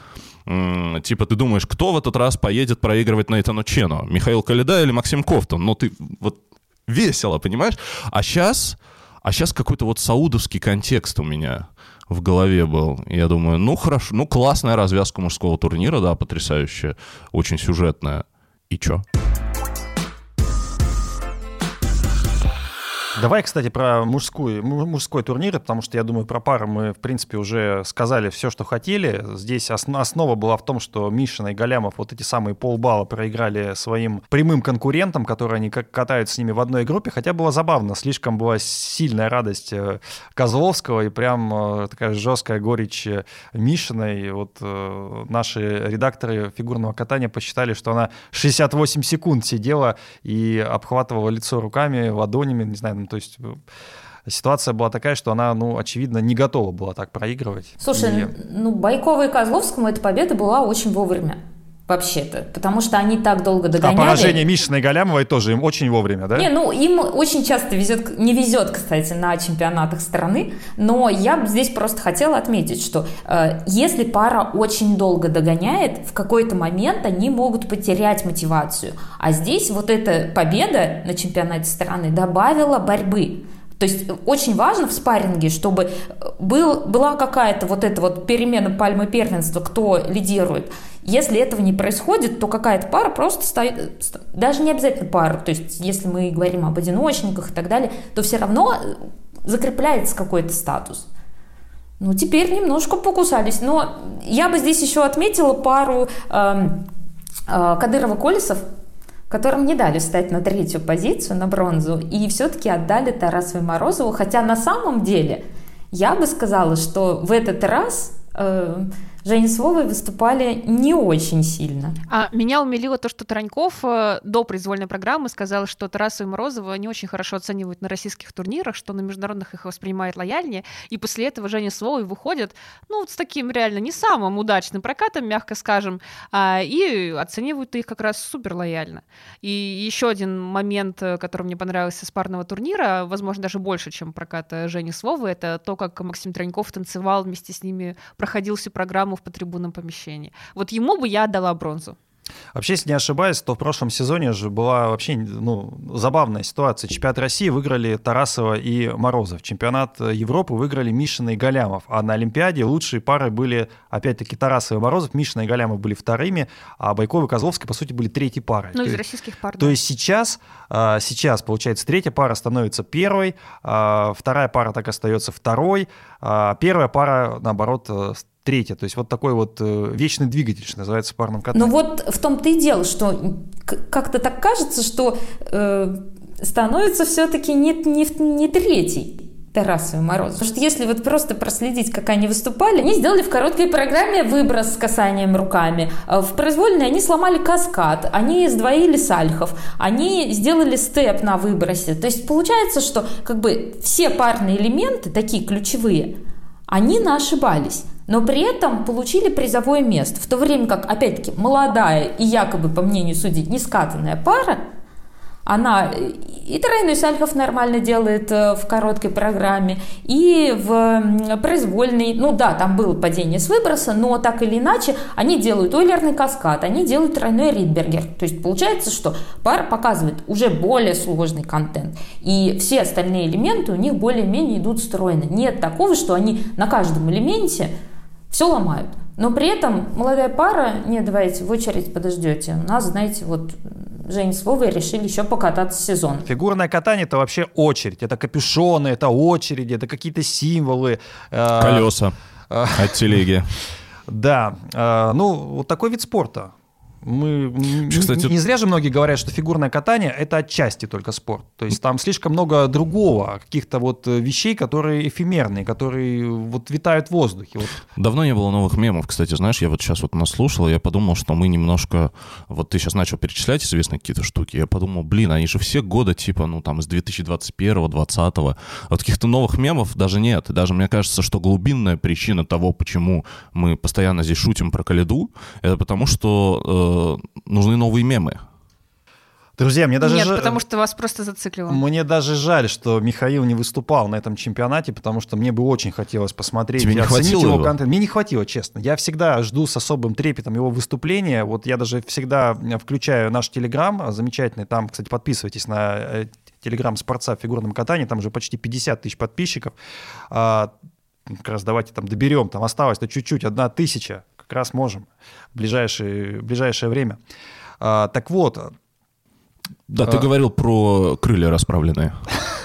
Типа ты думаешь, кто в этот раз поедет проигрывать Нейтану Чену? Михаил Калида или Максим Кофтон? Ну ты вот весело, понимаешь? А сейчас, а сейчас какой-то вот саудовский контекст у меня в голове был. Я думаю, ну хорошо, ну классная развязка мужского турнира, да, потрясающая, очень сюжетная. И чё? Давай, кстати, про мужскую, му- мужской турнир, потому что я думаю, про пары мы, в принципе, уже сказали все, что хотели. Здесь ос- основа была в том, что Мишина и Галямов вот эти самые полбалла проиграли своим прямым конкурентам, которые они как катаются с ними в одной группе. Хотя было забавно, слишком была сильная радость э, Козловского и прям э, такая жесткая горечь э, Мишиной. Вот наши редакторы фигурного катания посчитали, что она 68 секунд сидела и обхватывала лицо руками, ладонями, не знаю, то есть э, ситуация была такая, что она, ну, очевидно, не готова была так проигрывать. Слушай, И- ну Байковой и Козловскому эта победа была очень вовремя. Вообще-то, потому что они так долго а догоняли. поражение Мишиной и Галямовой тоже им очень вовремя, да? Не, ну им очень часто везет, не везет, кстати, на чемпионатах страны, но я бы здесь просто хотела отметить, что э, если пара очень долго догоняет, в какой-то момент они могут потерять мотивацию. А здесь вот эта победа на чемпионате страны добавила борьбы. То есть э, очень важно в спарринге, чтобы э, был, была какая-то вот эта вот перемена пальмы первенства, кто лидирует. Если этого не происходит, то какая-то пара просто стоит, э, ст- даже не обязательно пара, то есть если мы говорим об одиночниках и так далее, то все равно э, закрепляется какой-то статус. Ну, теперь немножко покусались. Но я бы здесь еще отметила пару эм, э, Кадырова-Колесов, которым не дали встать на третью позицию, на бронзу, и все-таки отдали Тарасову и Морозову. Хотя на самом деле я бы сказала, что в этот раз э, Женя с Вовой выступали не очень сильно. А меня умилило то, что Тараньков э, до произвольной программы сказал, что Тарасу и Морозова не очень хорошо оценивают на российских турнирах, что на международных их воспринимает лояльнее, и после этого Женя с Вовой выходят, ну, вот с таким реально не самым удачным прокатом, мягко скажем, а, и оценивают их как раз супер лояльно. И еще один момент, э, который мне понравился с парного турнира, возможно, даже больше, чем прокат э, Жени с Вовой, это то, как Максим Тараньков танцевал вместе с ними, проходил всю программу в потрибунном помещении. Вот ему бы я отдала бронзу. Вообще, если не ошибаюсь, то в прошлом сезоне же была вообще ну, забавная ситуация. Чемпионат России выиграли Тарасова и Морозов. Чемпионат Европы выиграли Мишина и Галямов. А на Олимпиаде лучшие пары были, опять-таки, Тарасов и Морозов. Мишина и Галямов были вторыми, а Байков и Козловский, по сути, были третьей парой. Ну, То из есть- российских пар. То да. есть сейчас, а, сейчас, получается, третья пара становится первой, а, вторая пара так остается второй, а первая пара, наоборот, э, третья. То есть вот такой вот э, вечный двигатель, что называется, в парном катании. Но вот в том-то и дело, что как-то так кажется, что э, становится все-таки не, не, не третий. Тарасов и Морозов. Потому что если вот просто проследить, как они выступали, они сделали в короткой программе выброс с касанием руками. А В произвольной они сломали каскад, они сдвоили сальхов, они сделали степ на выбросе. То есть получается, что как бы все парные элементы, такие ключевые, они ошибались, но при этом получили призовое место. В то время как, опять-таки, молодая и якобы, по мнению судей, нескатанная пара Она и тройной Сальхов нормально делает э, в короткой программе, и в произвольной, ну да, там было падение с выброса, но так или иначе они делают ойлерный каскад, они делают тройной Ридбергер. То есть получается, что пара показывает уже более сложный контент, и все остальные элементы у них более-менее идут стройно. Нет такого, что они на каждом элементе все ломают. Но при этом молодая пара, не, давайте в очередь подождете. У нас, знаете, вот Женя с Вовой решили еще покататься сезон. Фигурное катание это вообще очередь. Это капюшоны, это очереди, это какие-то символы. э, Колеса от телеги. Да, э, ну вот такой вид спорта. Мы Кстати, не зря же многие говорят, что фигурное катание это отчасти только спорт. То есть там слишком много другого, каких-то вот э, вещей, которые эфемерные, которые вот витают в воздухе. Вот. Давно не было новых мемов, кстати, знаешь, я вот сейчас вот наслушал, я подумал, что мы немножко... Вот ты сейчас начал перечислять известные какие-то штуки, я подумал, блин, они же все года типа, ну там, из 2021 20 а вот каких-то новых мемов даже нет. И даже мне кажется, что глубинная причина того, почему мы постоянно здесь шутим про Калиду, это потому что э, нужны новые мемы. Друзья, мне даже Нет, жа- потому что вас просто зациклило. Мне даже жаль, что Михаил не выступал на этом чемпионате, потому что мне бы очень хотелось посмотреть Тебе и не хватило его контент. Мне не хватило, честно. Я всегда жду с особым трепетом его выступления. Вот я даже всегда э, включаю наш Телеграм, э, замечательный. Там, кстати, подписывайтесь на э, Телеграм Спортса о фигурном катании. Там уже почти 50 тысяч подписчиков. А, как раз давайте там доберем. Там осталось-то чуть-чуть, одна тысяча. Как раз можем в ближайшее, в ближайшее время. А, так вот, Да, ты А. говорил про крылья расправленные.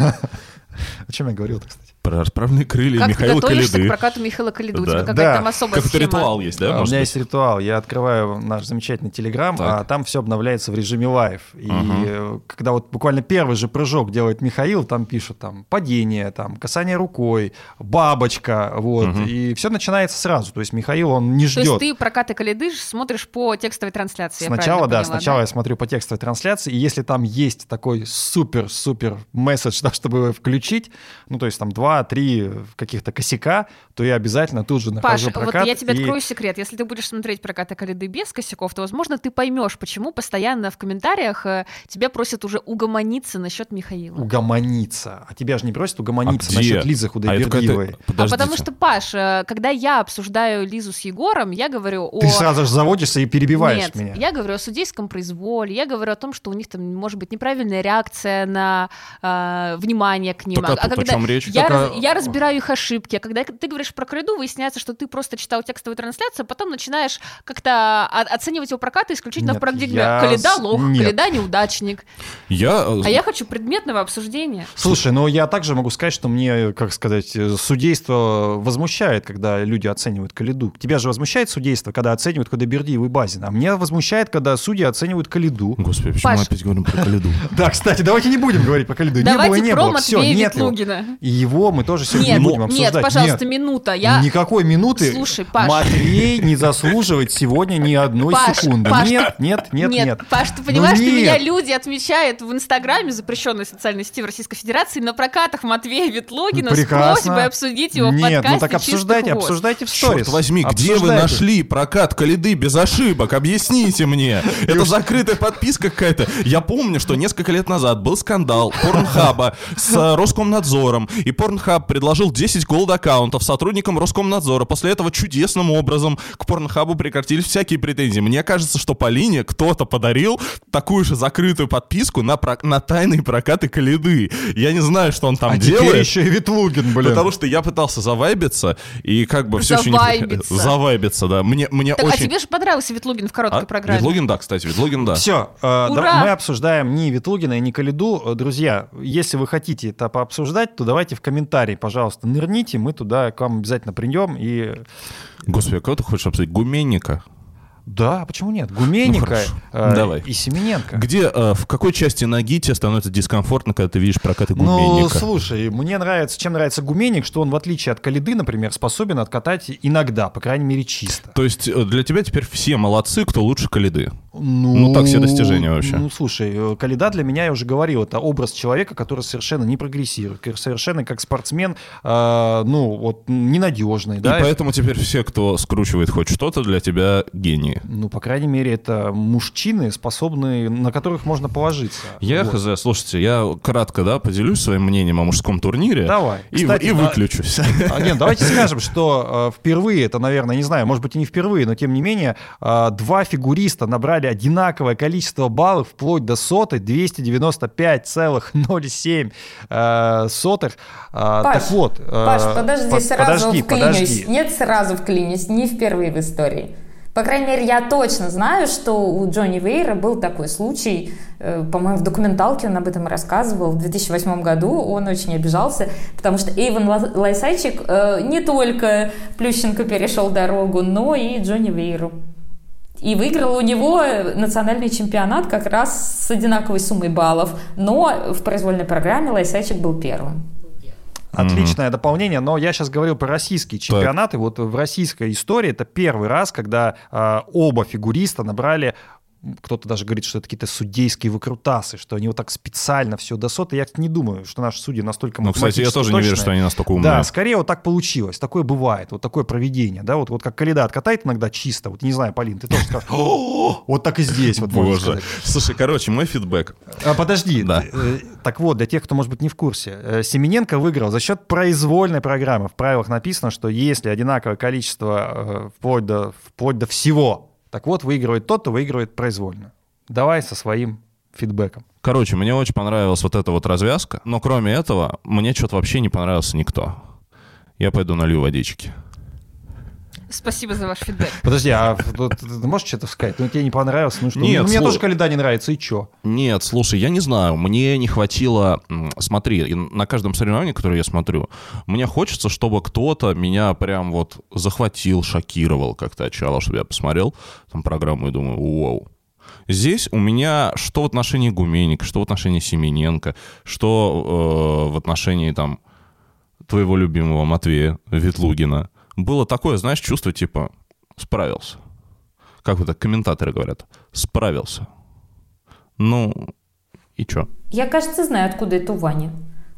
о чем я говорил-то, кстати? Про расправленные крылья Как Михаила ты готовишься Коляды. к прокату Михаила Коляды? У Да. тебя какая-то Да. там особая Какой-то схема. ритуал есть, да? А, у меня быть? есть ритуал. Я открываю наш замечательный телеграм, а там все обновляется в режиме live. И э, когда вот буквально первый же прыжок делает Михаил, там пишут там падение, там касание рукой, бабочка, вот. Мгм. И все начинается сразу. То есть Михаил, он не То есть ждет. ты прокаты Калиды смотришь по текстовой трансляции, Сначала, да, поняла, сначала я смотрю по текстовой трансляции, и если там есть такой супер-супер месседж, да, чтобы его включить, ну, то есть там два-три каких-то косяка, то я обязательно тут же Паш, нахожу прокат. вот я тебе и- открою секрет. Если ты будешь смотреть прокаты Калиды без косяков, то, возможно, ты поймешь, почему постоянно в комментариях э, тебя просят уже угомониться насчет Михаила. угомониться. А тебя же не просят угомониться А где? насчет Лизы А это Худайбердиевой. какая-то- А потому что, Паш, э, когда я обсуждаю Лизу с Егором, я говорю о... Ты сразу же заводишься и перебиваешь Нет, меня. я говорю о судейском произволе, я говорю о том, что у них там может быть неправильная реакция на э, внимание к ним. Так а тут о чем речь? Я, Так, раз- а- я разбираю их ошибки. А когда ты говоришь про Калиду, выясняется, что ты просто читал текстовую трансляцию, а потом начинаешь как-то оценивать его прокаты исключительно Нет, в парадигме я Калида с- лох, нет. Калида неудачник. Я... э, А я хочу предметного обсуждения. Слушай, ну я также могу сказать, что мне, как сказать, э, судейство возмущает, когда люди оценивают Калиду. Тебя же возмущает судейство, когда оценивают Худайбердиева и Базина. А меня возмущает, когда судьи оценивают Калиду. Господи, почему Паш. мы опять говорим про Калиду? Да, кстати, давайте не будем говорить про Калиду. Не было, Давайте не про было. Все, Матвея нет его. Его мы тоже сегодня Нет, не будем обсуждать. нет, пожалуйста, Нет. минута. Я... Никакой минуты. Слушай, Паш. Матвей не заслуживает сегодня ни одной Паш, секунды. Паш, нет, нет, нет, нет. Паш, ты Ну понимаешь, что нет. меня люди отмечают в Инстаграме, запрещенной социальной сети в Российской Федерации, на прокатах Матвея Ветлугина с Прекрасно. просьбой обсудить его в Нет, подкасте ну так обсуждайте, обсуждайте в сторис. Черт возьми, где вы Обсуждайте. нашли прокат Калиды без ошибок? Объясните мне. Это закрытая подписка какая-то. Я помню, что несколько лет назад был скандал Порнхаба с э, Роскомнадзором, и Порнхаб предложил 10 голд-аккаунтов сотрудникам Роскомнадзора. После этого чудесным образом к Порнхабу прекратились всякие претензии. Мне кажется, что Полине кто-то подарил такую же закрытую подписку на, про- на тайные прокаты Калиды. Я не знаю, что он там А делает. теперь еще и Ветлугин, блин. Потому что я пытался завайбиться, и как бы все еще не... Завайбиться. Завайбиться, да. Мне, мне Так, а очень... тебе же понравился Ветлугин в короткой А? программе. Ветлугин, да, кстати, Ветлугин, да. Все, э, Ура! мы обсуждаем не Ветлугина и не Калиду. Друзья, если вы хотите это пообсуждать, то давайте в комментарии, пожалуйста, нырните, мы туда к вам обязательно придем. И Господи, а кого ты хочешь обсудить? Гуменника? да, почему нет? Гуменника хорошо. э, Давай. и Семененко. Где, э, в какой части ноги тебе становится дискомфортно, когда ты видишь прокаты Ну, Гуменника? слушай, мне нравится, чем нравится Гуменник, что он, в отличие от Калиды, например, способен откатать иногда, по крайней мере, чисто. То есть э, для тебя теперь все молодцы, кто лучше Калиды? Ну, Ну, так все достижения вообще. Ну, слушай, э, Калида для меня, я уже говорил, это образ человека, который совершенно не прогрессирует, совершенно как спортсмен, э, ну, вот, ненадежный, И да. поэтому теперь все, кто скручивает хоть что-то, для тебя гении. Ну, по крайней мере, это мужчины, способные, на которых можно положиться. Я Вот. хз, слушайте, я кратко, да, поделюсь своим мнением о мужском турнире. Давай. И, Кстати, и выключусь. А, Нет, давайте скажем, что э, впервые, это, наверное, не знаю, может быть и не впервые, но тем не менее, э, два фигуриста набрали одинаковое количество баллов вплоть до сотой, 295,07 э, сотых. Э, Паш, так вот. э, Паш, подожди, по- сразу подожди, вклинюсь. подожди. Нет, сразу вклинюсь, не впервые в истории. По крайней мере, я точно знаю, что у Джонни Вейра был такой случай, э, по-моему, в документалке он об этом рассказывал, в 2008 году он очень обижался, потому что Эйвен Ла- Лайсайчик э, не только Плющенко перешел дорогу, но и Джонни Вейру. И выиграл у него национальный чемпионат как раз с одинаковой суммой баллов, но в произвольной программе Лайсайчик был первым. Отличное дополнение, но я сейчас говорил про российские чемпионаты. Вот в российской истории это первый раз, когда э, оба фигуриста набрали кто-то даже говорит, что это какие-то судейские выкрутасы, что они вот так специально все до соты. Я не думаю, что наши судьи настолько Ну, кстати, я тоже не верю, что они настолько умные. Да, скорее вот так получилось. Такое бывает. Вот такое проведение. Да, вот, вот как Каледа откатает иногда чисто. Вот не знаю, Полин, ты тоже скажешь, «О, вот так и здесь. Вот Боже. Слушай, короче, мой фидбэк. А, подожди. Да. Э, Так вот, для тех, кто, может быть, не в курсе. э, Семененко выиграл за счет произвольной программы. В правилах написано, что если одинаковое количество э, вплоть до, вплоть до всего, так вот, выигрывает тот, кто выигрывает произвольно. Давай со своим фидбэком. Короче, мне очень понравилась вот эта вот развязка, но кроме этого, мне что-то вообще не понравился никто. Я пойду налью водички. Спасибо за ваш фидбэк. Подожди, а ты ты можешь что-то сказать? Ну, тебе не понравилось? Ну что? Нет, ну, мне слу- тоже Каледа не нравится, и чё? Нет, слушай, я не знаю, мне не хватило... Смотри, на каждом соревновании, которое я смотрю, мне хочется, чтобы кто-то меня прям вот захватил, шокировал как-то отчало, чтобы я посмотрел там программу и думаю, вау. Здесь у меня что в отношении Гуменника, что в отношении Семененко, что э, в отношении там твоего любимого Матвея Ветлугина. Было такое, знаешь, чувство типа справился. Как вот так комментаторы говорят, справился. Ну, и чё? Я, кажется, знаю, откуда это у Вани.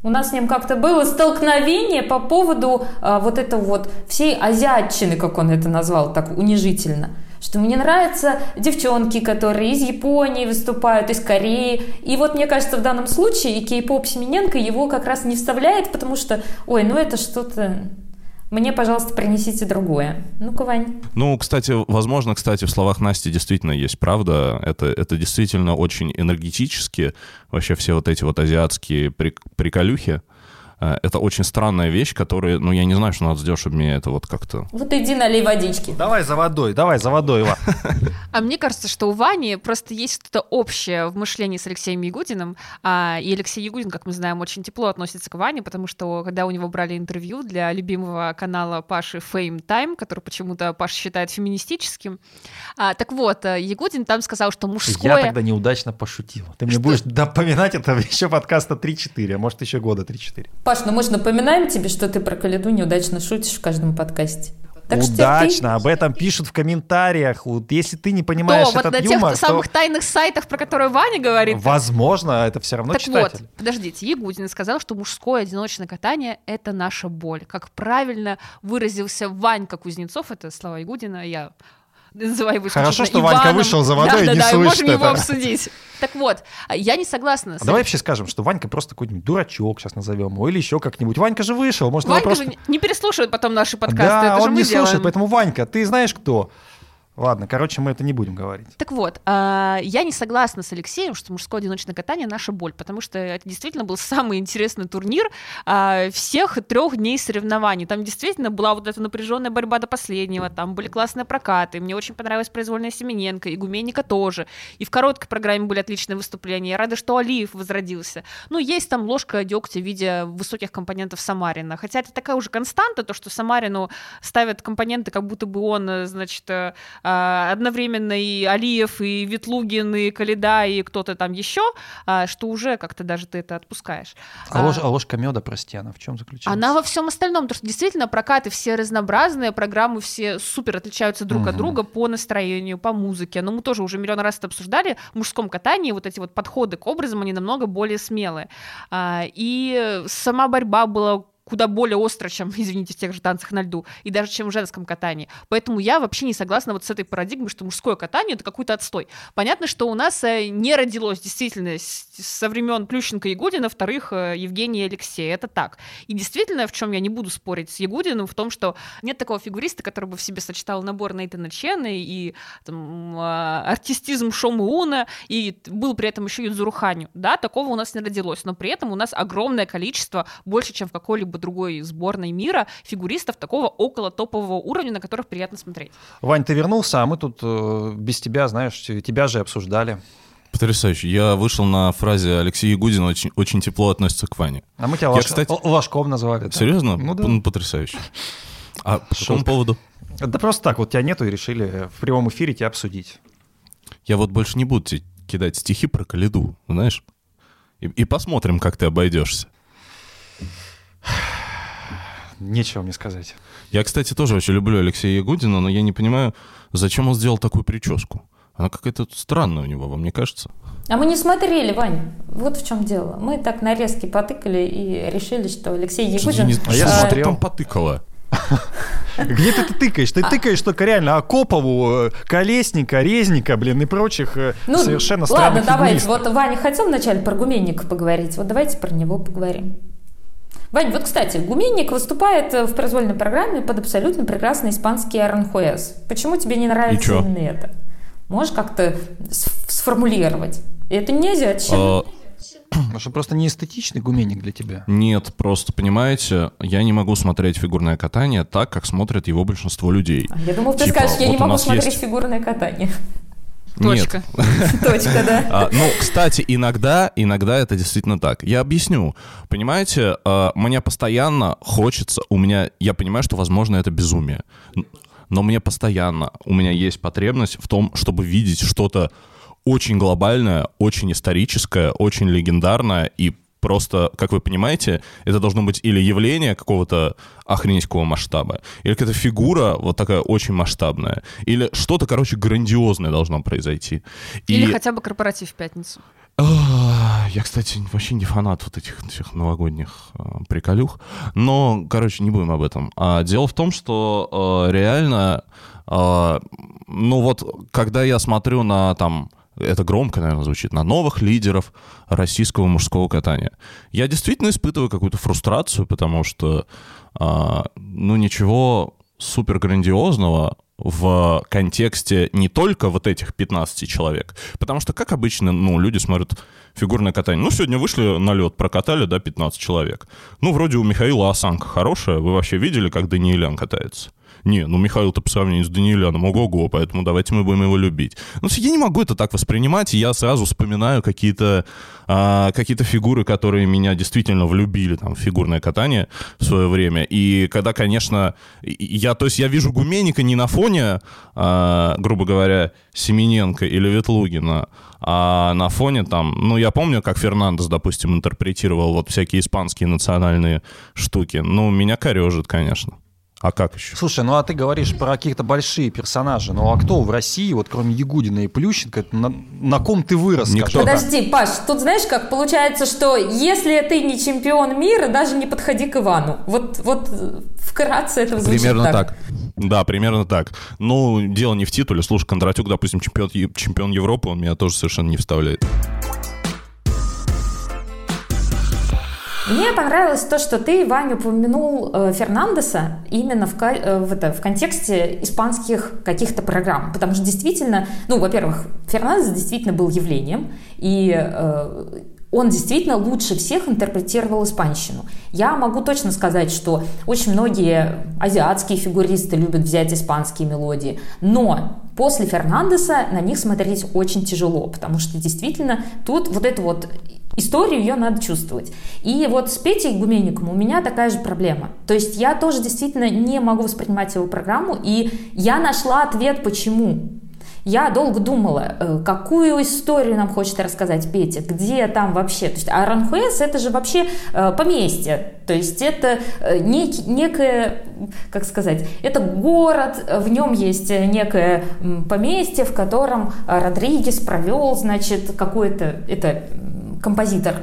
У нас с ним как-то было столкновение по поводу а, вот этого вот всей азиатчины, как он это назвал, так унижительно. Что мне нравятся девчонки, которые из Японии выступают, из Кореи. И вот мне кажется, в данном случае кей-поп Семененко его как раз не вставляет, потому что, ой, ну это что-то... Мне, пожалуйста, принесите другое. Ну-ка, Вань. Ну, кстати, возможно, кстати, в словах Насти действительно есть правда. Это, это действительно очень энергетически. Вообще все вот эти вот азиатские прик- приколюхи. Э, Это очень странная вещь, которая, ну, я не знаю, что надо сделать, чтобы мне это вот как-то... Вот иди налей водички. Давай за водой, давай за водой, Иван. А мне кажется, что у Вани просто есть что-то общее в мышлении с Алексеем Ягудиным. А, и Алексей Ягудин, как мы знаем, очень тепло относится к Ване, потому что когда у него брали интервью для любимого канала Паши Fame Time, который почему-то Паша считает феминистическим. А, так вот, э, Ягудин там сказал, что мужское... Я тогда неудачно пошутил. Ты мне Что? будешь напоминать это еще подкаста 3-4, а может еще года 3-4. Паш, ну мы же напоминаем тебе, что ты про Каледу неудачно шутишь в каждом подкасте. Так что Удачно, об этом пишут в комментариях. Вот если ты не понимаешь То, вот этот на тех юмор, то, самых тайных сайтах, про которые Ваня говорит. возможно, это все равно Так читатель. вот, подождите, Ягудин сказал, что мужское одиночное катание — это наша боль. Как правильно выразился Ванька Кузнецов, это слова Ягудина, я называю его Хорошо, что Ванька Иваном. вышел за водой и да, не да, да, слышит можем его это. обсудить. Так вот, я не согласна с А давай вообще скажем, что Ванька просто какой-нибудь дурачок, сейчас назовем его, или еще как-нибудь. Ванька же вышел, может, его Ванька просто... же не- переслушивает потом наши подкасты, да, это же он мы не делаем. слушает, поэтому, Ванька, ты знаешь кто? Ладно, короче, мы это не будем говорить. Так вот, а, я не согласна с Алексеем, что мужское одиночное катание наша боль, потому что это действительно был самый интересный турнир а, всех трех дней соревнований. Там действительно была вот эта напряженная борьба до последнего, там были классные прокаты. Мне очень понравилась произвольная Семененко, и Гуменника тоже. И в короткой программе были отличные выступления. Я рада, что Алиев возродился. Ну, есть там ложка дегтя в виде высоких компонентов Самарина. Хотя это такая уже константа, то, что Самарину ставят компоненты, как будто бы он, э, значит, э, одновременно и Алиев, и Ветлугин, и Калида, и кто-то там еще, а, что уже как-то даже ты это отпускаешь. А, ложь, а ложка меда, прости, она в чем заключается? Она во всем остальном, потому что действительно прокаты все разнообразные, программы все супер отличаются друг угу. от друга по настроению, по музыке. Но мы тоже уже миллион раз это обсуждали. В мужском катании вот эти вот подходы к образам, они намного более смелые. А, и сама борьба была куда более остро, чем, извините, в тех же танцах на льду, и даже чем в женском катании. Поэтому я вообще не согласна вот с этой парадигмой, что мужское катание — это какой-то отстой. Понятно, что у нас э, не родилось действительно со времен Плющенко и Ягудина вторых э, Евгения и Алексея. Это так. И действительно, в чем я не буду спорить с Ягудиным, в том, что нет такого фигуриста, который бы в себе сочетал набор Нейтана Чена и там, а, артистизм Шома Уна, и был при этом еще Юдзуру Ханю. Да, такого у нас не родилось, но при этом у нас огромное количество, больше, чем в какой-либо другой сборной мира фигуристов такого около топового уровня, на которых приятно смотреть. Вань, ты вернулся, а мы тут э, без тебя, знаешь, тебя же обсуждали. Потрясающе. Я вышел на фразе Алексей Ягудин очень, очень тепло относится к Ване. А мы тебя Я, лож... кстати... Ложком назвали. Да? Серьезно? Ну, да. ну потрясающе. А по какому поводу? Да просто так, вот тебя нету и решили в прямом эфире тебя обсудить. Я вот больше не буду тебе кидать стихи про Калиду, знаешь? И, и посмотрим, как ты обойдешься нечего мне сказать. Я, кстати, тоже очень люблю Алексея Ягудина, но я не понимаю, зачем он сделал такую прическу. Она какая-то странная у него, вам не кажется? А мы не смотрели, Вань. Вот в чем дело. Мы так нарезки потыкали и решили, что Алексей Ягудин... Не... А я смотрел. там потыкала. Где ты, ты тыкаешь? Ты тыкаешь только реально Акопову, э, Колесника, Резника, блин, и прочих э, ну, совершенно странных Ладно, давайте. Вот Ваня хотел вначале про Гуменника поговорить. Вот давайте про него поговорим. Вань, вот, кстати, Гуменник выступает в произвольной программе под абсолютно прекрасный испанский Аранхуэс. Почему тебе не нравится именно это? Можешь как-то сформулировать? Это нельзя. Чем? Потому что просто не эстетичный гуменник для тебя. Нет, просто, понимаете, я не могу смотреть фигурное катание так, как смотрят его большинство людей. А, я думал, ты типа, скажешь, я вот не могу смотреть есть... фигурное катание. Точка. Точка, да. А, ну, кстати, иногда, иногда это действительно так. Я объясню. Понимаете, а, мне постоянно хочется, у меня, я понимаю, что, возможно, это безумие, но мне постоянно, у меня есть потребность в том, чтобы видеть что-то очень глобальное, очень историческое, очень легендарное и Просто, как вы понимаете, это должно быть или явление какого-то охренетского масштаба, или какая-то фигура вот такая очень масштабная, или что-то, короче, грандиозное должно произойти. Или И... хотя бы корпоратив в пятницу. Я, кстати, вообще не фанат вот этих всех новогодних э, приколюх. Но, короче, не будем об этом. А дело в том, что э, реально, э, ну вот, когда я смотрю на там это громко, наверное, звучит, на новых лидеров российского мужского катания. Я действительно испытываю какую-то фрустрацию, потому что, а, ну, ничего супер грандиозного в контексте не только вот этих 15 человек. Потому что, как обычно, ну, люди смотрят фигурное катание. Ну, сегодня вышли на лед, прокатали, да, 15 человек. Ну, вроде у Михаила осанка хорошая. Вы вообще видели, как Даниэлян катается? Не, ну Михаил-то по сравнению с Даниэляном, ого-го, поэтому давайте мы будем его любить. Ну, я не могу это так воспринимать, и я сразу вспоминаю какие-то а, какие-то фигуры, которые меня действительно влюбили там, фигурное катание в свое время. И когда, конечно, я, то есть я вижу Гуменника не на фоне, а, грубо говоря, Семененко или Ветлугина, а на фоне там, ну, я помню, как Фернандес, допустим, интерпретировал вот всякие испанские национальные штуки. Ну, меня корежит, конечно. А как еще? Слушай, ну а ты говоришь про каких-то большие персонажи. Ну а кто в России, вот кроме Ягудина и Плющенко, на, на ком ты вырос? Никто. Подожди, Паш, тут знаешь, как получается, что если ты не чемпион мира, даже не подходи к Ивану. Вот, вот вкратце это звучит Примерно так. так. Да, примерно так. Ну, дело не в титуле. Слушай, Кондратюк, допустим, чемпион, чемпион Европы, он меня тоже совершенно не вставляет. Мне понравилось то, что ты, Ваня, упомянул э, Фернандеса именно в, э, в, это, в контексте испанских каких-то программ. Потому что действительно, ну, во-первых, Фернандес действительно был явлением, и э, он действительно лучше всех интерпретировал испанщину. Я могу точно сказать, что очень многие азиатские фигуристы любят взять испанские мелодии, но после Фернандеса на них смотреть очень тяжело, потому что действительно тут вот эту вот историю ее надо чувствовать. И вот с Петей Гуменником у меня такая же проблема. То есть я тоже действительно не могу воспринимать его программу, и я нашла ответ, почему. Я долго думала, э, какую историю нам хочет рассказать Петя, где там вообще. То есть Аранхуэс это же вообще э, поместье. То есть это э, нек, некое, как сказать, это город, в нем есть некое поместье, в котором Родригес провел, значит, какое-то, это композитор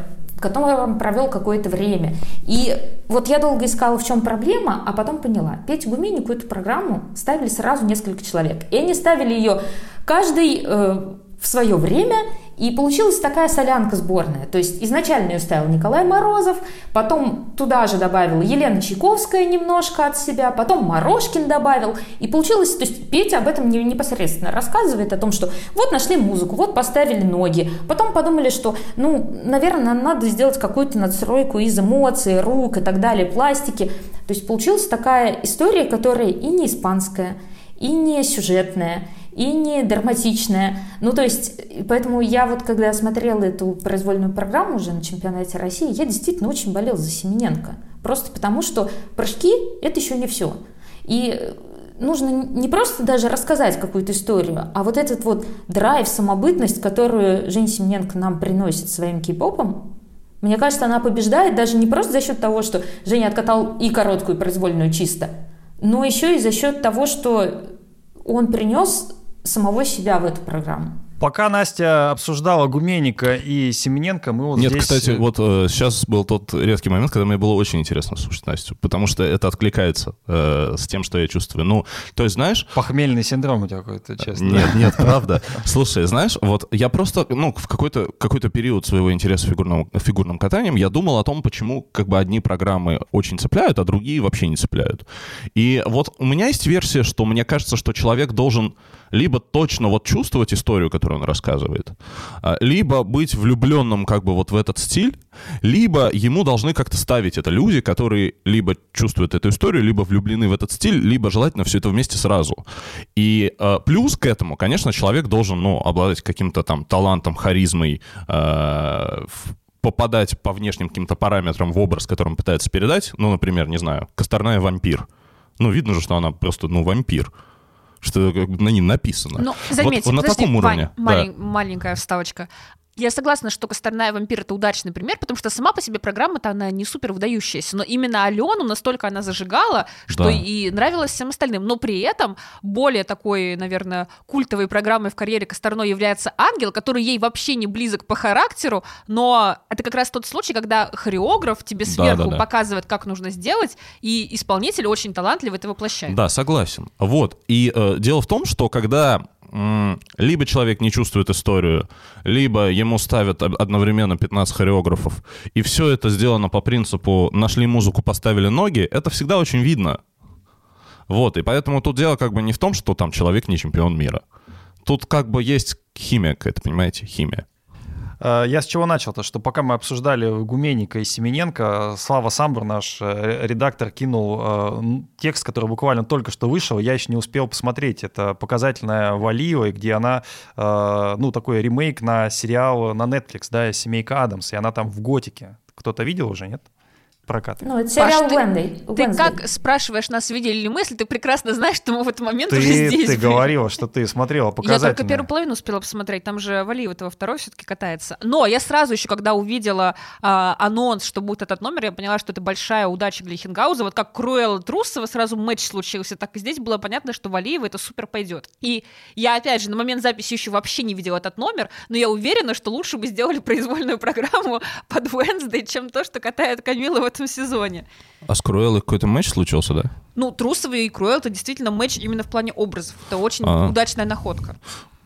которым провел какое-то время. И вот я долго искала, в чем проблема, а потом поняла. Петю Гуменнику эту программу ставили сразу несколько человек. И они ставили ее каждый э, в свое время, и получилась такая солянка сборная. То есть изначально ее ставил Николай Морозов, потом туда же добавил Елена Чайковская немножко от себя, потом Морошкин добавил. И получилось, то есть Петя об этом непосредственно рассказывает, о том, что вот нашли музыку, вот поставили ноги. Потом подумали, что, ну, наверное, надо сделать какую-то надстройку из эмоций, рук и так далее, пластики. То есть получилась такая история, которая и не испанская, и не сюжетная, и не драматичная. Ну, то есть, поэтому я вот, когда смотрела эту произвольную программу уже на чемпионате России, я действительно очень болел за Семененко. Просто потому, что прыжки — это еще не все. И нужно не просто даже рассказать какую-то историю, а вот этот вот драйв, самобытность, которую Женя Семененко нам приносит своим кей-попом, мне кажется, она побеждает даже не просто за счет того, что Женя откатал и короткую, и произвольную чисто, но еще и за счет того, что он принес самого себя в эту программу. Пока Настя обсуждала Гуменника и Семененко, мы вот Нет, здесь... кстати, вот э, сейчас был тот редкий момент, когда мне было очень интересно слушать Настю, потому что это откликается э, с тем, что я чувствую. Ну, то есть, знаешь... Похмельный синдром у тебя какой-то, честно. Нет, нет, правда. Слушай, знаешь, вот я просто, ну, в какой-то какой период своего интереса фигурным, фигурным катанием я думал о том, почему как бы одни программы очень цепляют, а другие вообще не цепляют. И вот у меня есть версия, что мне кажется, что человек должен либо точно вот чувствовать историю, которую он рассказывает, а, либо быть влюбленным как бы вот в этот стиль, либо ему должны как-то ставить это люди, которые либо чувствуют эту историю, либо влюблены в этот стиль, либо желательно все это вместе сразу. И э, плюс к этому, конечно, человек должен, ну, обладать каким-то там талантом, харизмой, э, попадать по внешним каким-то параметрам в образ, который он пытается передать. Ну, например, не знаю, Косторная вампир. Ну, видно же, что она просто, ну, вампир что как бы на ней написано. Ну, заметьте, вот, вот на таком уровне. Вань, да. маленькая вставочка. Я согласна, что «Косторная вампир» — это удачный пример, потому что сама по себе программа-то она не супер выдающаяся, но именно Алену настолько она зажигала, что да. и нравилась всем остальным. Но при этом более такой, наверное, культовой программой в карьере Косторной является «Ангел», который ей вообще не близок по характеру, но это как раз тот случай, когда хореограф тебе сверху да, да, да. показывает, как нужно сделать, и исполнитель очень талантливо это воплощает. Да, согласен. Вот. И э, дело в том, что когда либо человек не чувствует историю, либо ему ставят одновременно 15 хореографов, и все это сделано по принципу «нашли музыку, поставили ноги», это всегда очень видно. Вот, и поэтому тут дело как бы не в том, что там человек не чемпион мира. Тут как бы есть химия какая-то, понимаете, химия. Э, я с чего начал-то, что пока мы обсуждали Гуменника и Семененко, Слава Самбур, наш э, редактор, кинул э, текст, который буквально только что вышел, я еще не успел посмотреть. Это показательная Валиева, где она, ну, такой ремейк на сериал на Netflix, да, «Семейка Адамс», и она там в готике. Кто-то видел уже, нет? Прокат. Ну, это сериал Паш, Уэнди. Ты, ты как спрашиваешь нас, видели ли мы, если ты прекрасно знаешь, что мы в этот момент ты, уже здесь. Ты говорила, что ты смотрела показательно. Я только первую половину успела посмотреть, там же Валиев этого второй все-таки катается. Но я сразу еще, когда увидела а, анонс, что будет этот номер, я поняла, что это большая удача для Хингауза. Вот как Круэлла Трусова сразу матч случился, так и здесь было понятно, что Валиева это супер пойдет. И я, опять же, на момент записи еще вообще не видела этот номер, но я уверена, что лучше бы сделали произвольную программу под Уэнсдей, чем то, что катает Камила в этом сезоне. А с Круэллой какой-то матч случился, да? Ну, Трусовый и Круэлл — это действительно матч именно в плане образов. Это очень а. удачная находка.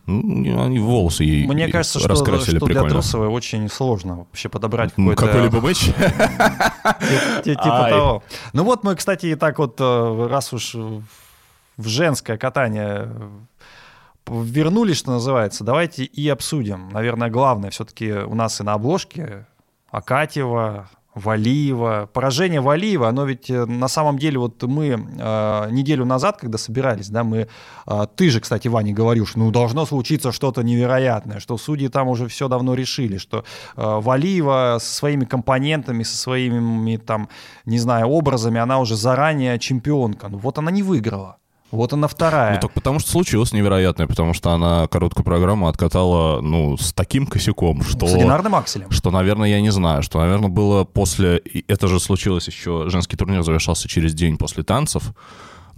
Ну, они волосы ей Мне кажется, что, раскрасили что прикольно. для Трусовой очень сложно вообще подобрать какой-то... Какой-либо матч? Типа того. Ну вот мы, кстати, и так вот, э, раз уж в женское катание вернулись, что называется, давайте и обсудим. Наверное, главное все-таки у нас и на обложке Акатьева, Валиева. Поражение Валиева, оно ведь э, на самом деле, вот мы э, неделю назад, когда собирались, да, мы, э, ты же, кстати, Ваня, говорил, что ну должно случиться что-то невероятное, что судьи там уже все давно решили, что э, Валиева со своими компонентами, со своими там, не знаю, образами, она уже заранее чемпионка. Ну вот она не выиграла. Вот она вторая. Ну, так потому что случилось невероятное, потому что она короткую программу откатала, ну, с таким косяком, что... С Ленардом Акселем. Что, наверное, я не знаю, что, наверное, было после... Это же случилось еще... Женский турнир завершался через день после танцев.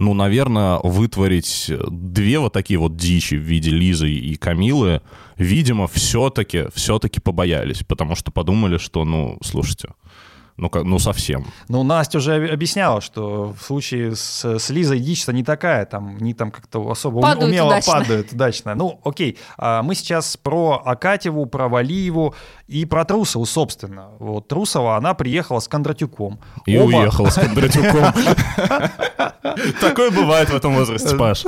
Ну, наверное, вытворить две вот такие вот дичи в виде Лизы и Камилы, видимо, все-таки, все-таки побоялись, потому что подумали, что, ну, слушайте, ну, как, ну совсем. Ну, Настя уже объясняла, что в случае с, с Лизой дичь-то не такая, там, не там как-то особо падают умело удачно. падают удачно. Ну, окей, а мы сейчас про Акатьеву, про Валиеву и про Трусову, собственно. Вот Трусова, она приехала с Кондратюком. И Оба- уехала с Кондратюком. Такое бывает в этом возрасте, Паш.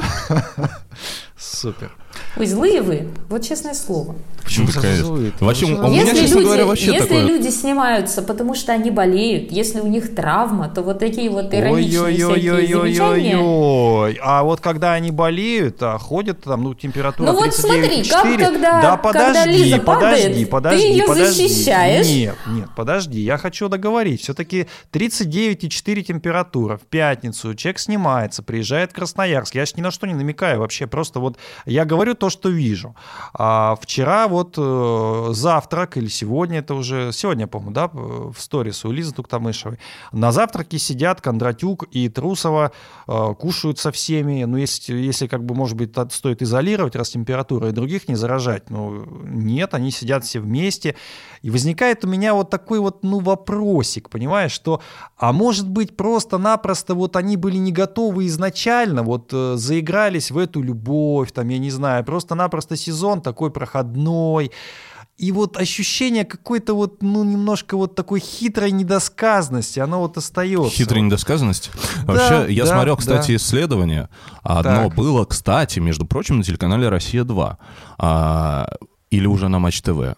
Супер. Ой, злые вы, вот честное слово. Почему Ну, злые? Вообще, Ну, у меня, если честно люди, говоря, вообще если такое... люди снимаются, потому что они болеют, если у них травма, то вот такие вот ироничные всякие замечания. Ой-ой-ой-ой-ой. А вот когда они болеют, а ходят там, ну, температура Ну вот смотри, 39,4. как когда- да, когда подожди, Лиза падает, подожди, ты подожди, её подожди. защищаешь? Нет, нет, подожди, я хочу договорить. Все-таки 39,4 температура в пятницу, человек снимается, приезжает в Красноярск. Я ж ни на что не намекаю вообще, просто вот я говорю то, что вижу. А вчера вот э, завтрак, или сегодня это уже, сегодня, по-моему, да, в сторис у Лизы Туктамышевой, на завтраке сидят Кондратюк и Трусова, э, кушают со всеми, ну, если, если как бы, может быть, стоит изолировать, раз температура, и других не заражать, ну, нет, они сидят все вместе, и возникает у меня вот такой вот, ну, вопросик, понимаешь, что, а может быть, просто-напросто вот они были не готовы изначально, вот э, заигрались в эту любовь, там, я не знаю, просто-напросто сезон такой проходной, и вот ощущение какой-то вот, ну, немножко вот такой хитрой недосказанности, оно вот остается. Хитрая недосказанность. Да, Вообще, я да, смотрел, кстати, да. исследование. Одно Так. было, кстати, между прочим, на телеканале «Россия-2». А, или уже на Матч ТВ.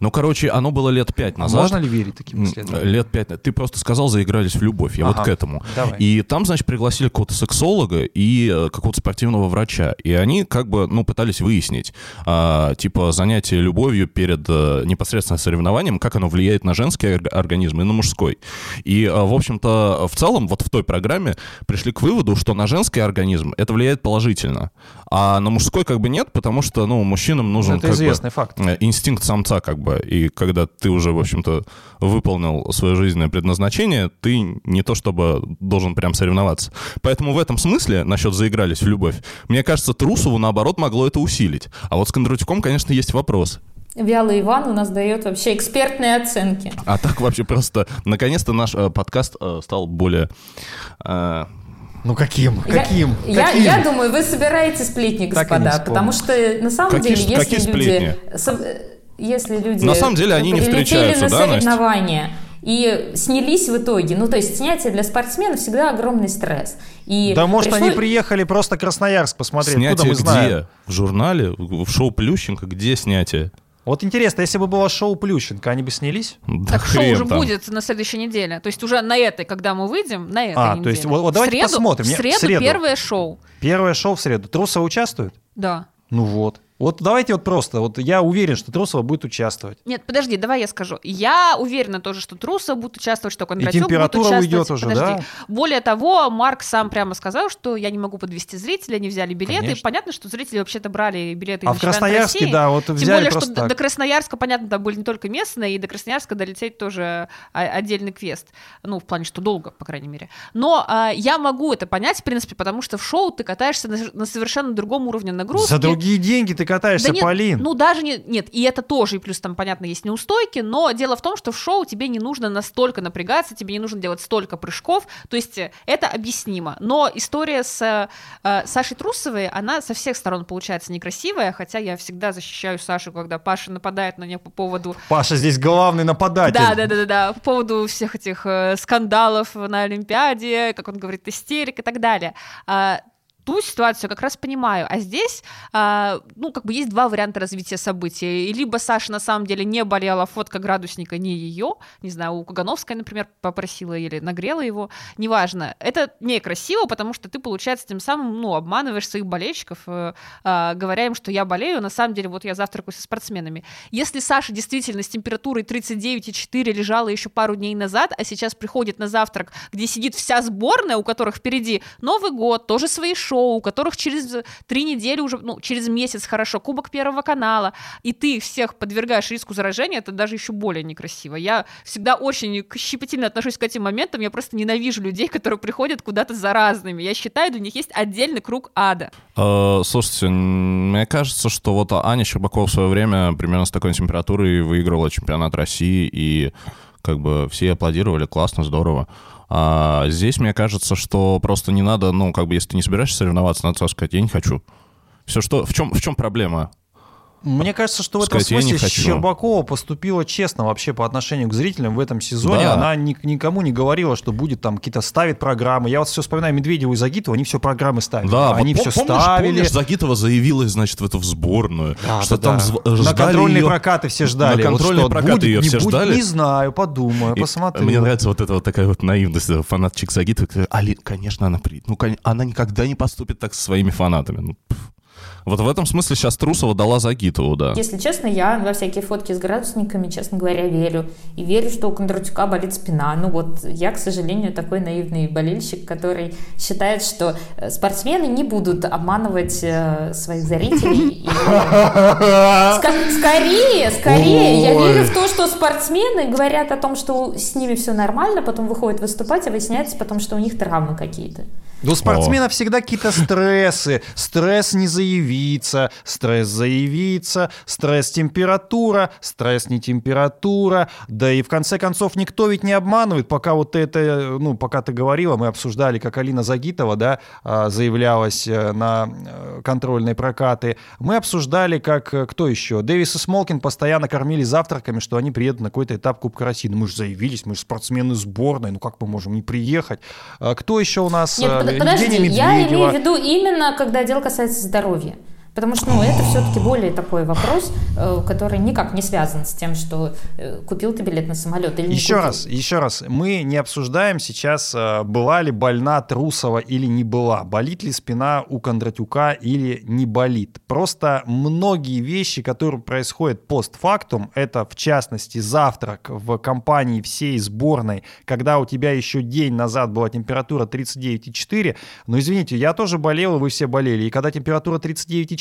Ну, короче, оно было лет пять А назад. можно ли верить таким исследованиям? Лет пять. Ты просто сказал, заигрались в любовь. Я вот Ага, к этому. давай. И там, значит, пригласили какого-то сексолога и э, какого-то спортивного врача. И они как бы, ну, пытались выяснить, а, типа, занятие любовью перед э, непосредственно соревнованием, как оно влияет на женский орг- организм и на мужской. И, э, в общем-то, в целом, вот в той программе пришли к выводу, что на женский организм это влияет положительно, а на мужской как бы нет, потому что, ну, мужчинам нужен Это как бы, известный факт. инстинкт самца как бы. И когда ты уже, в общем-то, выполнил свое жизненное предназначение, ты не то чтобы должен прям соревноваться. Поэтому в этом смысле, насчет заигрались в любовь, мне кажется, Трусову, наоборот, могло это усилить. А вот с Кондратюком, конечно, есть вопрос. Вялый Иван у нас дает вообще экспертные оценки. А так вообще просто, наконец-то наш э, подкаст э, стал более... э, Ну каким? Я- Каким? Я, Каким? я думаю, вы собираете сплетни, господа, потому что на самом Какие деле, если какие люди, со- если люди На самом деле они не встречаются, на да, Настя? соревнования и снялись в итоге, ну то есть снятие для спортсмена всегда огромный стресс. И Да может пришло- они приехали просто Красноярск посмотреть, снятие мы знаем. где? В журнале? В шоу Плющенко? Где снятие? Вот интересно, если бы было шоу Плющенко, они бы снялись? Да Так шоу уже там. будет на следующей неделе. То есть уже на этой, когда мы выйдем, на этой А, неделе. то есть вот- вот давайте в среду, посмотрим. В Не, в среду, среду. первое шоу. Первое шоу в среду. Трусова участвует? Да. Ну вот. Вот давайте вот просто, вот я уверен, что Трусова будет участвовать. Нет, подожди, давай я скажу. Я уверена тоже, что Трусов будет участвовать, что Кондратюк будет участвовать. уйдет уже, подожди. да? Более того, Марк сам прямо сказал, что я не могу подвести зрителей, они взяли билеты. Конечно. Понятно, что зрители вообще-то брали билеты А в Красноярске, России. да, вот Тем взяли более, просто что так. до Красноярска, понятно, там были не только местные, и до Красноярска долететь тоже а, отдельный квест. Ну, в плане, что долго, по крайней мере. Но а, я могу это понять, в принципе, потому что в шоу ты катаешься на, на совершенно другом уровне нагрузки. За другие деньги ты катаешься, Да нет, Полин. Ну, даже не... Нет, и это тоже, и плюс там, понятно, есть неустойки, но дело в том, что в шоу тебе не нужно настолько напрягаться, тебе не нужно делать столько прыжков, то есть э, это объяснимо. Но история с э, э, Сашей Трусовой, она со всех сторон получается некрасивая, хотя я всегда защищаю Сашу, когда Паша нападает на нее по поводу Паша здесь главный нападатель. да, да, да, да, да. По поводу всех этих э, скандалов на Олимпиаде, как он говорит, истерик и так далее. А, ту ситуацию как раз понимаю. А здесь, а, ну, как бы есть два варианта развития событий. И либо Саша на самом деле не болела, фотка градусника не ее, не знаю, у Кагановской, например, попросила или нагрела его, неважно. Это некрасиво, потому что ты, получается, тем самым, ну, обманываешь своих болельщиков, э, э, говоря им, что я болею, на самом деле вот я завтракаю со спортсменами. Если Саша действительно с температурой 39,4 лежала еще пару дней назад, а сейчас приходит на завтрак, где сидит вся сборная, у которых впереди Новый год, тоже свои у которых через три недели уже, ну, через месяц хорошо, Кубок Первого канала, и ты всех подвергаешь риску заражения, это даже еще более некрасиво. Я всегда очень щепетильно отношусь к этим моментам, я просто ненавижу людей, которые приходят куда-то заразными. Я считаю, для них есть отдельный круг ада. Э, слушайте, мне кажется, что вот Аня Щербакова в свое время примерно с такой температурой выиграла чемпионат России, и как бы все аплодировали, классно, здорово. А здесь мне кажется, что просто не надо, ну, как бы, если ты не собираешься соревноваться, надо сказать, я не хочу. Все, что, в чем, в чем проблема? Мне кажется, что в этом Сказать, смысле. Щербакова поступила честно вообще по отношению к зрителям в этом сезоне. Да. Она ни- никому не говорила, что будет там какие-то ставит программы. Я вот все вспоминаю Медведеву и Загитову, они все программы ставили. Да, они вот все пом- помнишь, ставили. помнишь, Загитова заявилась, значит, в эту в сборную, Да, что да, там да. зв- на ждали контрольные её- прокаты все ждали. На контрольные вот что, прокаты будет, ее не все будет, ждали? Не знаю, подумаю, И посмотрю. Мне нравится вот эта вот такая вот наивность э, фанатчик Загитова. Али, конечно, она при... Ну, кон- она никогда не поступит так со своими фанатами. Ну, пф. Вот в этом смысле сейчас Трусова дала Загитову, да. Если честно, я во всякие фотки с градусниками, честно говоря, верю. И верю, что у Кондратюка болит спина. Ну вот, я, к сожалению, такой наивный болельщик, который считает, что э, спортсмены не будут обманывать э, своих зрителей. Скорее, скорее, я верю в то, что спортсмены говорят о том, что с ними все нормально, потом выходят выступать, а выясняется потом, что у них травмы какие-то. Да у спортсменов всегда какие-то стрессы. Стресс не заявиться, стресс заявиться, стресс температура, стресс не температура. Да и в конце концов никто ведь не обманывает. Пока вот это, ну, пока ты говорила, мы обсуждали, как Алина Загитова, да, а, заявлялась э, на э, контрольные прокаты. Мы обсуждали, как, э, кто еще? Дэвис и Смолкин постоянно кормили завтраками, что они приедут на какой-то этап Кубка России. Ну, мы же заявились, мы же спортсмены сборной, ну как мы можем не приехать? А Кто еще у нас? Нет, под- подожди, я имею в виду именно, когда дело касается здоровья. Потому что, ну, это все-таки более такой вопрос, э, который никак не связан с тем, что э, купил ты билет на самолет или не Еще купил. раз, еще раз, мы не обсуждаем сейчас, э, была ли больна Трусова или не была, болит ли спина у Кондратюка или не болит. Просто многие вещи, которые происходят постфактум, это в частности завтрак в компании всей сборной, когда у тебя еще день назад была температура 39,4, но извините, я тоже болел, и вы все болели, и когда температура 39,4,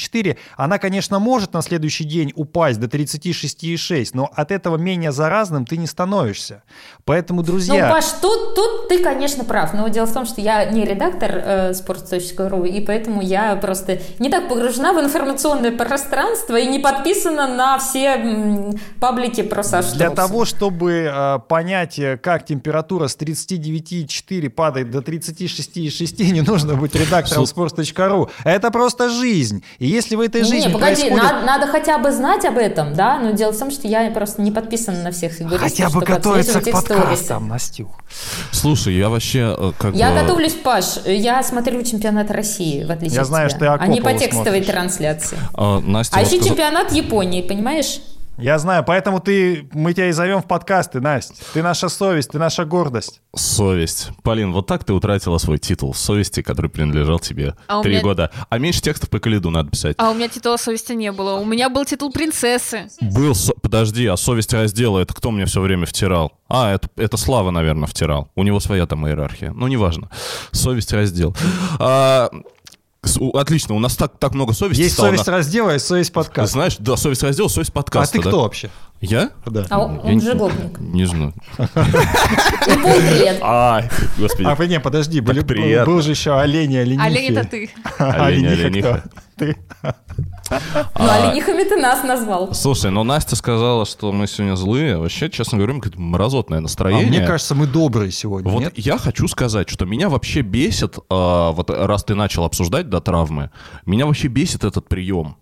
она, конечно, может на следующий день упасть до 36,6, но от этого менее заразным ты не становишься. Поэтому, друзья... Ну, Паш, тут, тут ты, конечно, прав. Но дело в том, что я не редактор э, sports.ru, и поэтому я просто не так погружена в информационное пространство и не подписана на все м, паблики про Сашу Для того, чтобы э, понять, э, как температура с 39,4 падает до 36,6, не нужно быть редактором sports.ru. Это просто жизнь. И если в этой жизни Не, погоди, происходит... надо, надо хотя бы знать об этом, да, но дело в том, что я просто не подписана на всех фигуристов, Хотя бы готовиться к подкастам, Настю. Слушай, я вообще э, как Я бы... готовлюсь, Паш, я смотрю чемпионат России, в отличие Я от знаю, тебя, что ты а не по текстовой смотришь. трансляции. э, Настя А еще сказа- чемпионат Японии, понимаешь? Я знаю, поэтому ты, мы тебя и зовем в подкасты, Настя. Ты наша совесть, ты наша гордость. Совесть. Полин, вот так ты утратила свой титул совести, который принадлежал тебе А три меня- года. А меньше текстов по Калиду надо писать. А у меня титула совести не было. У меня был титул принцессы. Был, со- подожди, а совесть раздела, это кто мне все время втирал? А, это, это Слава, наверное, втирал. У него своя там иерархия. Ну, неважно. Совесть раздел. А, отлично, у нас так, так много совести Есть стало. совесть раздела и совесть на- подкаста. Знаешь, да, совесть раздел, совесть А подкаста. ты да? кто вообще? Я? Да. А он, Я он не- же гопник. Не знаю. И полпред. Ай, господи. А, не, подожди, был, же еще олень и оленихи. Олень это ты. Олень, Олениха олениха. Ты. Ну, оленихами ты нас назвал. Слушай, ну Настя сказала, что мы сегодня злые. Вообще, честно говоря, какое-то мразотное А настроение. мне кажется, мы добрые сегодня, Вот нет? я хочу сказать, что меня вообще бесит, а, вот раз ты начал обсуждать, да, травмы, меня вообще бесит этот прием.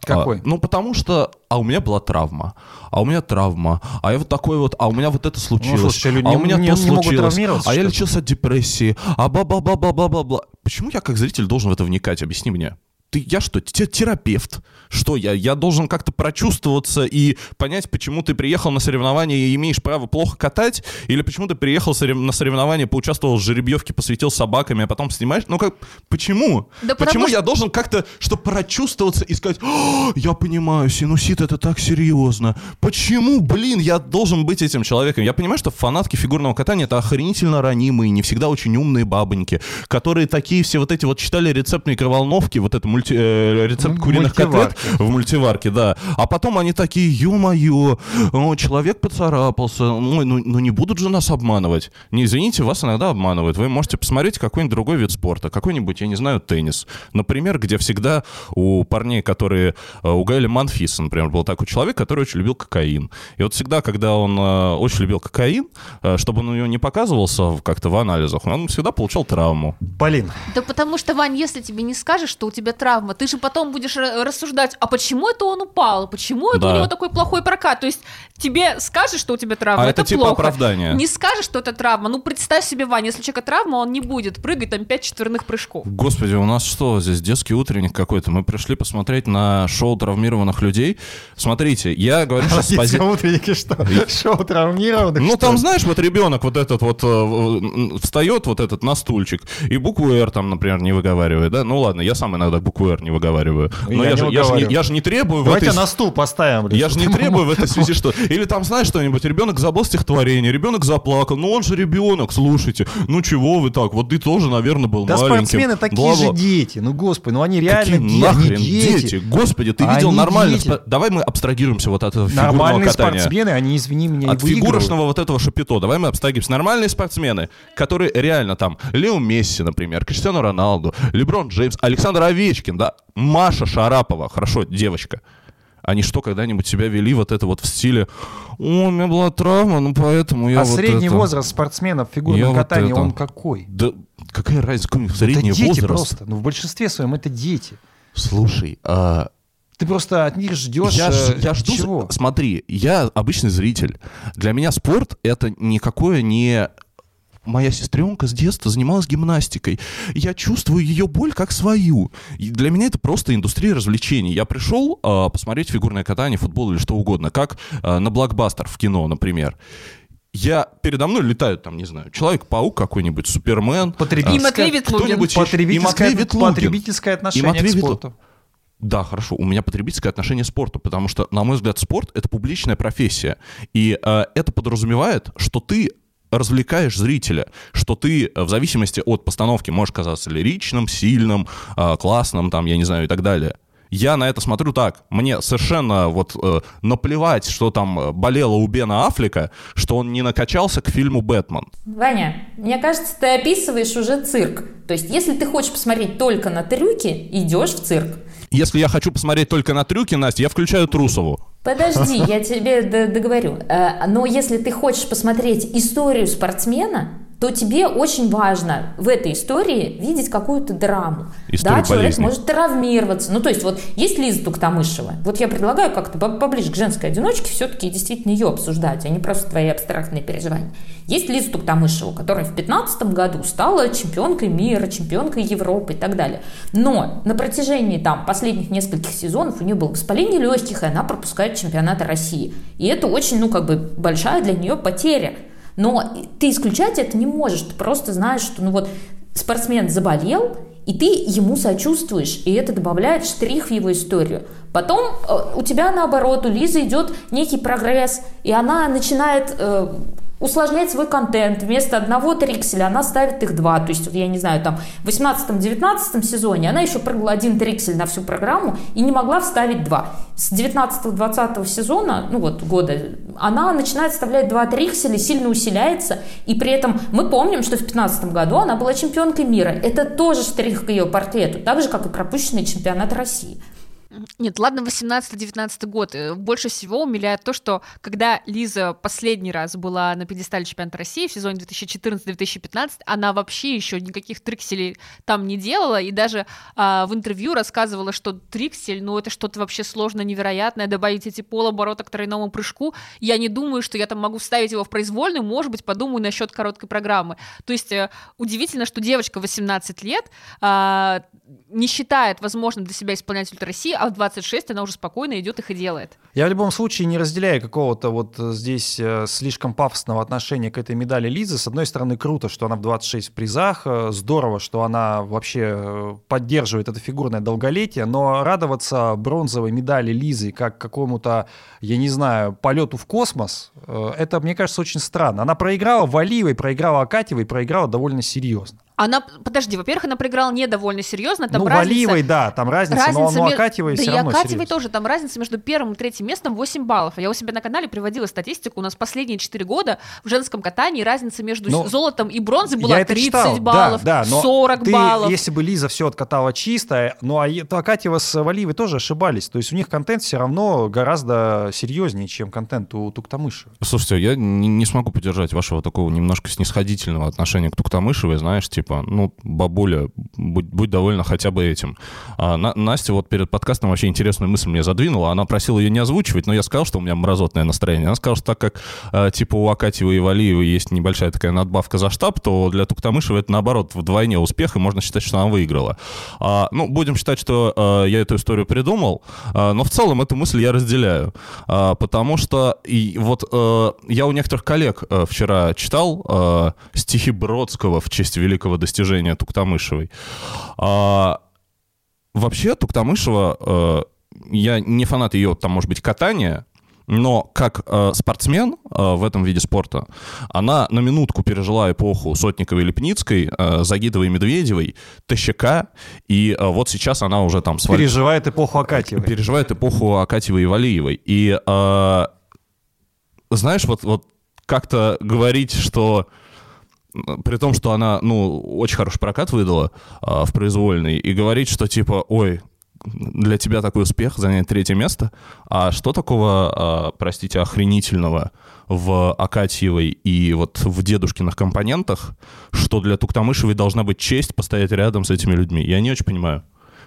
Какой? А, ну, потому что, а у меня была травма, а у меня травма, а я вот такой вот, а у меня вот это случилось, Ну, слушай, люди а не- у меня не- то не могут случилось, травмироваться, а я лечился от депрессии, а ба-ба-ба-ба-ба-ба-ба. Почему я как зритель должен в это вникать? Объясни мне. Ты, я что, те- терапевт? Что я? Я должен как-то прочувствоваться и понять, почему ты приехал на соревнования и имеешь право плохо катать, или почему ты приехал на соревнования, поучаствовал в жеребьевке, посвятил собаками, а потом снимаешь? Ну как, почему? Да потому почему что- я должен как-то, чтобы прочувствоваться и сказать, «О, я понимаю, синусит это так серьезно. Почему, блин, я должен быть этим человеком? Я понимаю, что фанатки фигурного катания это охренительно ранимые, не всегда очень умные бабоньки, которые такие все вот эти вот читали рецепт микроволновки, вот это мульти, э, рецепт куриных котлет в мультиварке, да. А потом они такие, ё-моё, о, человек поцарапался, ну, ну, ну не будут же нас обманывать. Не извините, вас иногда обманывают. Вы можете посмотреть какой-нибудь другой вид спорта, какой-нибудь, я не знаю, теннис. Например, где всегда у парней, которые... э, У Гаэля Манфиса, например, был такой человек, который очень любил кокаин. И вот всегда, когда он э, очень любил кокаин, э, чтобы он у него не показывался как-то в анализах, он всегда получал травму. Полин, Да потому что, Вань, если тебе не скажешь, что у тебя травма, ты же потом будешь ра- рассуждать, а почему это он упал, почему это Да. у него такой плохой прокат. То есть тебе скажешь, что у тебя травма, А это типа плохо. оправдание. Не скажешь, что это травма, ну представь себе, Вань, если у человека травма, он не будет прыгать там 5 четверных прыжков. Господи, у нас что, здесь детский утренник какой-то? Мы пришли посмотреть на шоу травмированных людей. Смотрите, я говорю сейчас с пози- утренники что? Шоу травмированных? Ну, там, знаешь, вот ребенок вот этот вот э, м, встает вот этот на стульчик и букву «Р» там, например, не выговаривает, да? Ну, ладно, я сам иногда букву «Р» не выговариваю. Но Я я, же, я, же не, я же не требую в Давайте этой... на стул поставим. Я же не требую в этой связи что... Или там, знаешь, что-нибудь, ребенок забыл стихотворение, ребенок заплакал, ну он же ребенок, слушайте, ну чего вы так, вот ты тоже, наверное, был Да маленьким. спортсмены такие бла-бла». же дети. Ну, господи, ну они реально Какие де- нахрен они дети? Господи, ты видел Они нормально? дети. Давай мы абстрагируемся вот от этого фигурного Нормальные катания. спортсмены, они, извини меня, От фигурочного вот этого шапито. Давай мы абстрагируемся. Нормальные спортсмены, которые реально там, Лео Месси, например, Криштиану Роналду, Леброн Джеймс, Александр Овечкин, да, Маша Шарапова, хорошо, девочка. Они что, когда-нибудь себя вели вот это вот в стиле «О, у меня была травма, ну поэтому я А вот средний это...» возраст спортсменов в Я фигурном вот катании, это. он какой? Да какая разница, какой средний это дети возраст? просто. Ну, в большинстве своем это дети. Слушай, а Ты просто от них ждешь Я, э, я жду, чего? смотри, я обычный зритель. Для меня спорт это никакое не... Моя сестренка с детства занималась гимнастикой. Я чувствую ее боль как свою. И для меня это просто индустрия развлечений. Я пришел а, посмотреть фигурное катание, футбол или что угодно, как а, на блокбастер в кино, например. Я передо мной летают там, не знаю, Человек-паук какой-нибудь, Супермен. Потребительское- кто-нибудь. И Потребительское, потребительское отношение к спорту. Да, хорошо. У меня потребительское отношение к спорту, потому что, на мой взгляд, спорт это публичная профессия. И э, это подразумевает, что ты развлекаешь зрителя, что ты э, в зависимости от постановки можешь казаться лиричным, сильным, э, классным, там, я не знаю, и так далее. Я на это смотрю так. Мне совершенно вот э, наплевать, что там э, болело у Бена Аффлека, что он не накачался к фильму «Бэтмен». Ваня, мне кажется, ты описываешь уже цирк. То есть, если ты хочешь посмотреть только на трюки, идешь в цирк. Если я хочу посмотреть только на трюки, Настя, я включаю Трусову. Подожди, я тебе договорю. Э, Но если ты хочешь посмотреть историю спортсмена, то тебе очень важно в этой истории видеть какую-то драму. Историю да, человек болезни. может травмироваться. Ну, то есть, вот есть Лиза Туктамышева. Вот я предлагаю как-то по- поближе к женской одиночке все-таки действительно ее обсуждать, а не просто твои абстрактные переживания. Есть Лиза Туктамышева, которая в 2015 году стала чемпионкой мира, чемпионкой Европы и так далее. Но на протяжении там последних нескольких сезонов у нее было воспаление легких, и она пропускает чемпионаты России. И это очень, ну, как бы большая для нее потеря. Но ты исключать это не можешь. Ты просто знаешь, что ну вот спортсмен заболел, и ты ему сочувствуешь, и это добавляет штрих в его историю. Потом э, у тебя наоборот, у Лизы идет некий прогресс, и она начинает усложнять свой контент. Вместо одного трикселя она ставит их два. То есть, я не знаю, там в 18-19 сезоне она еще прыгала один триксель на всю программу и не могла вставить два. С 19-20 сезона, ну вот года, она начинает вставлять два трикселя, сильно усиляется, и при этом мы помним, что в 15 году она была чемпионкой мира. Это тоже штрих к ее портрету, так же, как и пропущенный чемпионат России. Нет, ладно, 18-19 год. Э, больше всего умиляет то, что когда Лиза последний раз была на пьедестале чемпионата России в сезоне 2014-2015, она вообще еще никаких трикселей там не делала, и даже а, в интервью рассказывала, что триксель, ну это что-то вообще сложно, невероятное, добавить эти полоборота к тройному прыжку. Я не думаю, что я там могу вставить его в произвольную, может быть, подумаю насчет короткой программы. То есть э, удивительно, что девочка 18 лет а, не считает возможным для себя исполнять ультра России, а в 26 она уже спокойно идет их и делает. Я в любом случае не разделяю какого-то вот здесь э, слишком пафосного отношения к этой медали Лизы. С одной стороны, круто, что она в 26 в призах, э, здорово, что она вообще э, поддерживает это фигурное долголетие, но радоваться бронзовой медали Лизы как какому-то, я не знаю, полету в космос, это, мне кажется, очень странно. Она проиграла Валиевой, проиграла Акатьевой, проиграла довольно серьезно. Она, подожди, во-первых, она проиграла не довольно серьезно. Там ну, разница, Валиевой, да, там разница, разница но, но Акатьевой да все равно Акатьевой серьезно. тоже, там разница между первым и третьим местом 8 баллов. Я у себя на канале приводила статистику, у нас последние 4 года в женском катании разница между но золотом и бронзой была 30 читал, баллов, да, да, но 40 ты, баллов. если бы Лиза все откатала чисто, ну а то Акатьева с Валиевой тоже ошибались, то есть у них контент все равно гораздо серьезнее, чем контент у Туктамышева. Слушайте, я не, не смогу поддержать вашего такого немножко снисходительного отношения к Туктамышевой, знаешь, типа, ну, бабуля, будь, будь довольна хотя бы этим. А, на, Настя вот перед подкастом вообще интересную мысль мне задвинула. Она просила ее не озвучивать, но я сказал, что у меня мразотное настроение. Она сказала, что так как а, типа у Акатьева и Валиева есть небольшая такая надбавка за штаб, то для Туктамышева это наоборот вдвойне успех, и можно считать, что она выиграла. А, ну, будем считать, что а, я эту историю придумал, а, но в целом эту мысль я разделяю. А, потому что и вот а, я у некоторых коллег а, вчера читал а, стихи Бродского в честь великого достижения Туктамышевой. А, вообще, Туктамышева, э, я не фанат ее, там, может быть, катания, но как э, спортсмен э, в этом виде спорта, она на минутку пережила эпоху Сотниковой Лепницкой, э, Загидовой Медведевой, Тащака, и э, вот сейчас она уже там... Сваль... Переживает эпоху Акатьевой. Переживает эпоху Акатьевой и Валиевой. И э, знаешь, вот, вот как-то говорить, что при том, что она, ну, очень хороший прокат выдала а, в произвольной, и говорить, что типа, ой, для тебя такой успех занять третье место, а что такого, а, простите, охренительного в Акатьевой и вот в дедушкиных компонентах, что для Туктамышевой должна быть честь постоять рядом с этими людьми? Я не очень понимаю.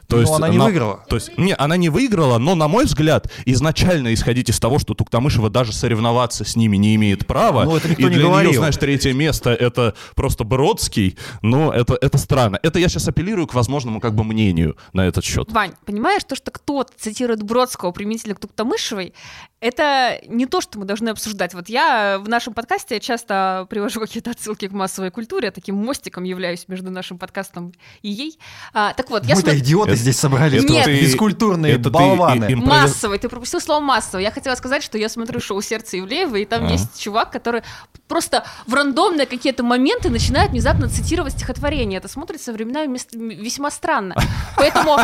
То но есть она не на, выиграла. То есть, не, она не выиграла, но, на мой взгляд, изначально исходить из того, что Туктамышева даже соревноваться с ними не имеет права, ну, это никто и не для говорил. нее, знаешь, третье место — это просто Бродский, но это, это странно. Это я сейчас апеллирую к возможному как бы мнению на этот счет. Вань, понимаешь, то, что кто-то цитирует Бродского применительно к Туктамышевой, это не то, что мы должны обсуждать. Вот я в нашем подкасте часто привожу какие-то отсылки к массовой культуре, я таким мостиком являюсь между нашим подкастом и ей. А, так вот, я Мы-то смотр... идиоты здесь собрались, Нет. ты, бескультурные это болваны. Ты, и, Массовый, ты пропустил слово массовый. Я хотела сказать, что я смотрю шоу «Сердце Ивлеева», и там А. есть чувак, который просто в рандомные какие-то моменты начинает внезапно цитировать стихотворение. Это смотрится временами весьма странно. Поэтому,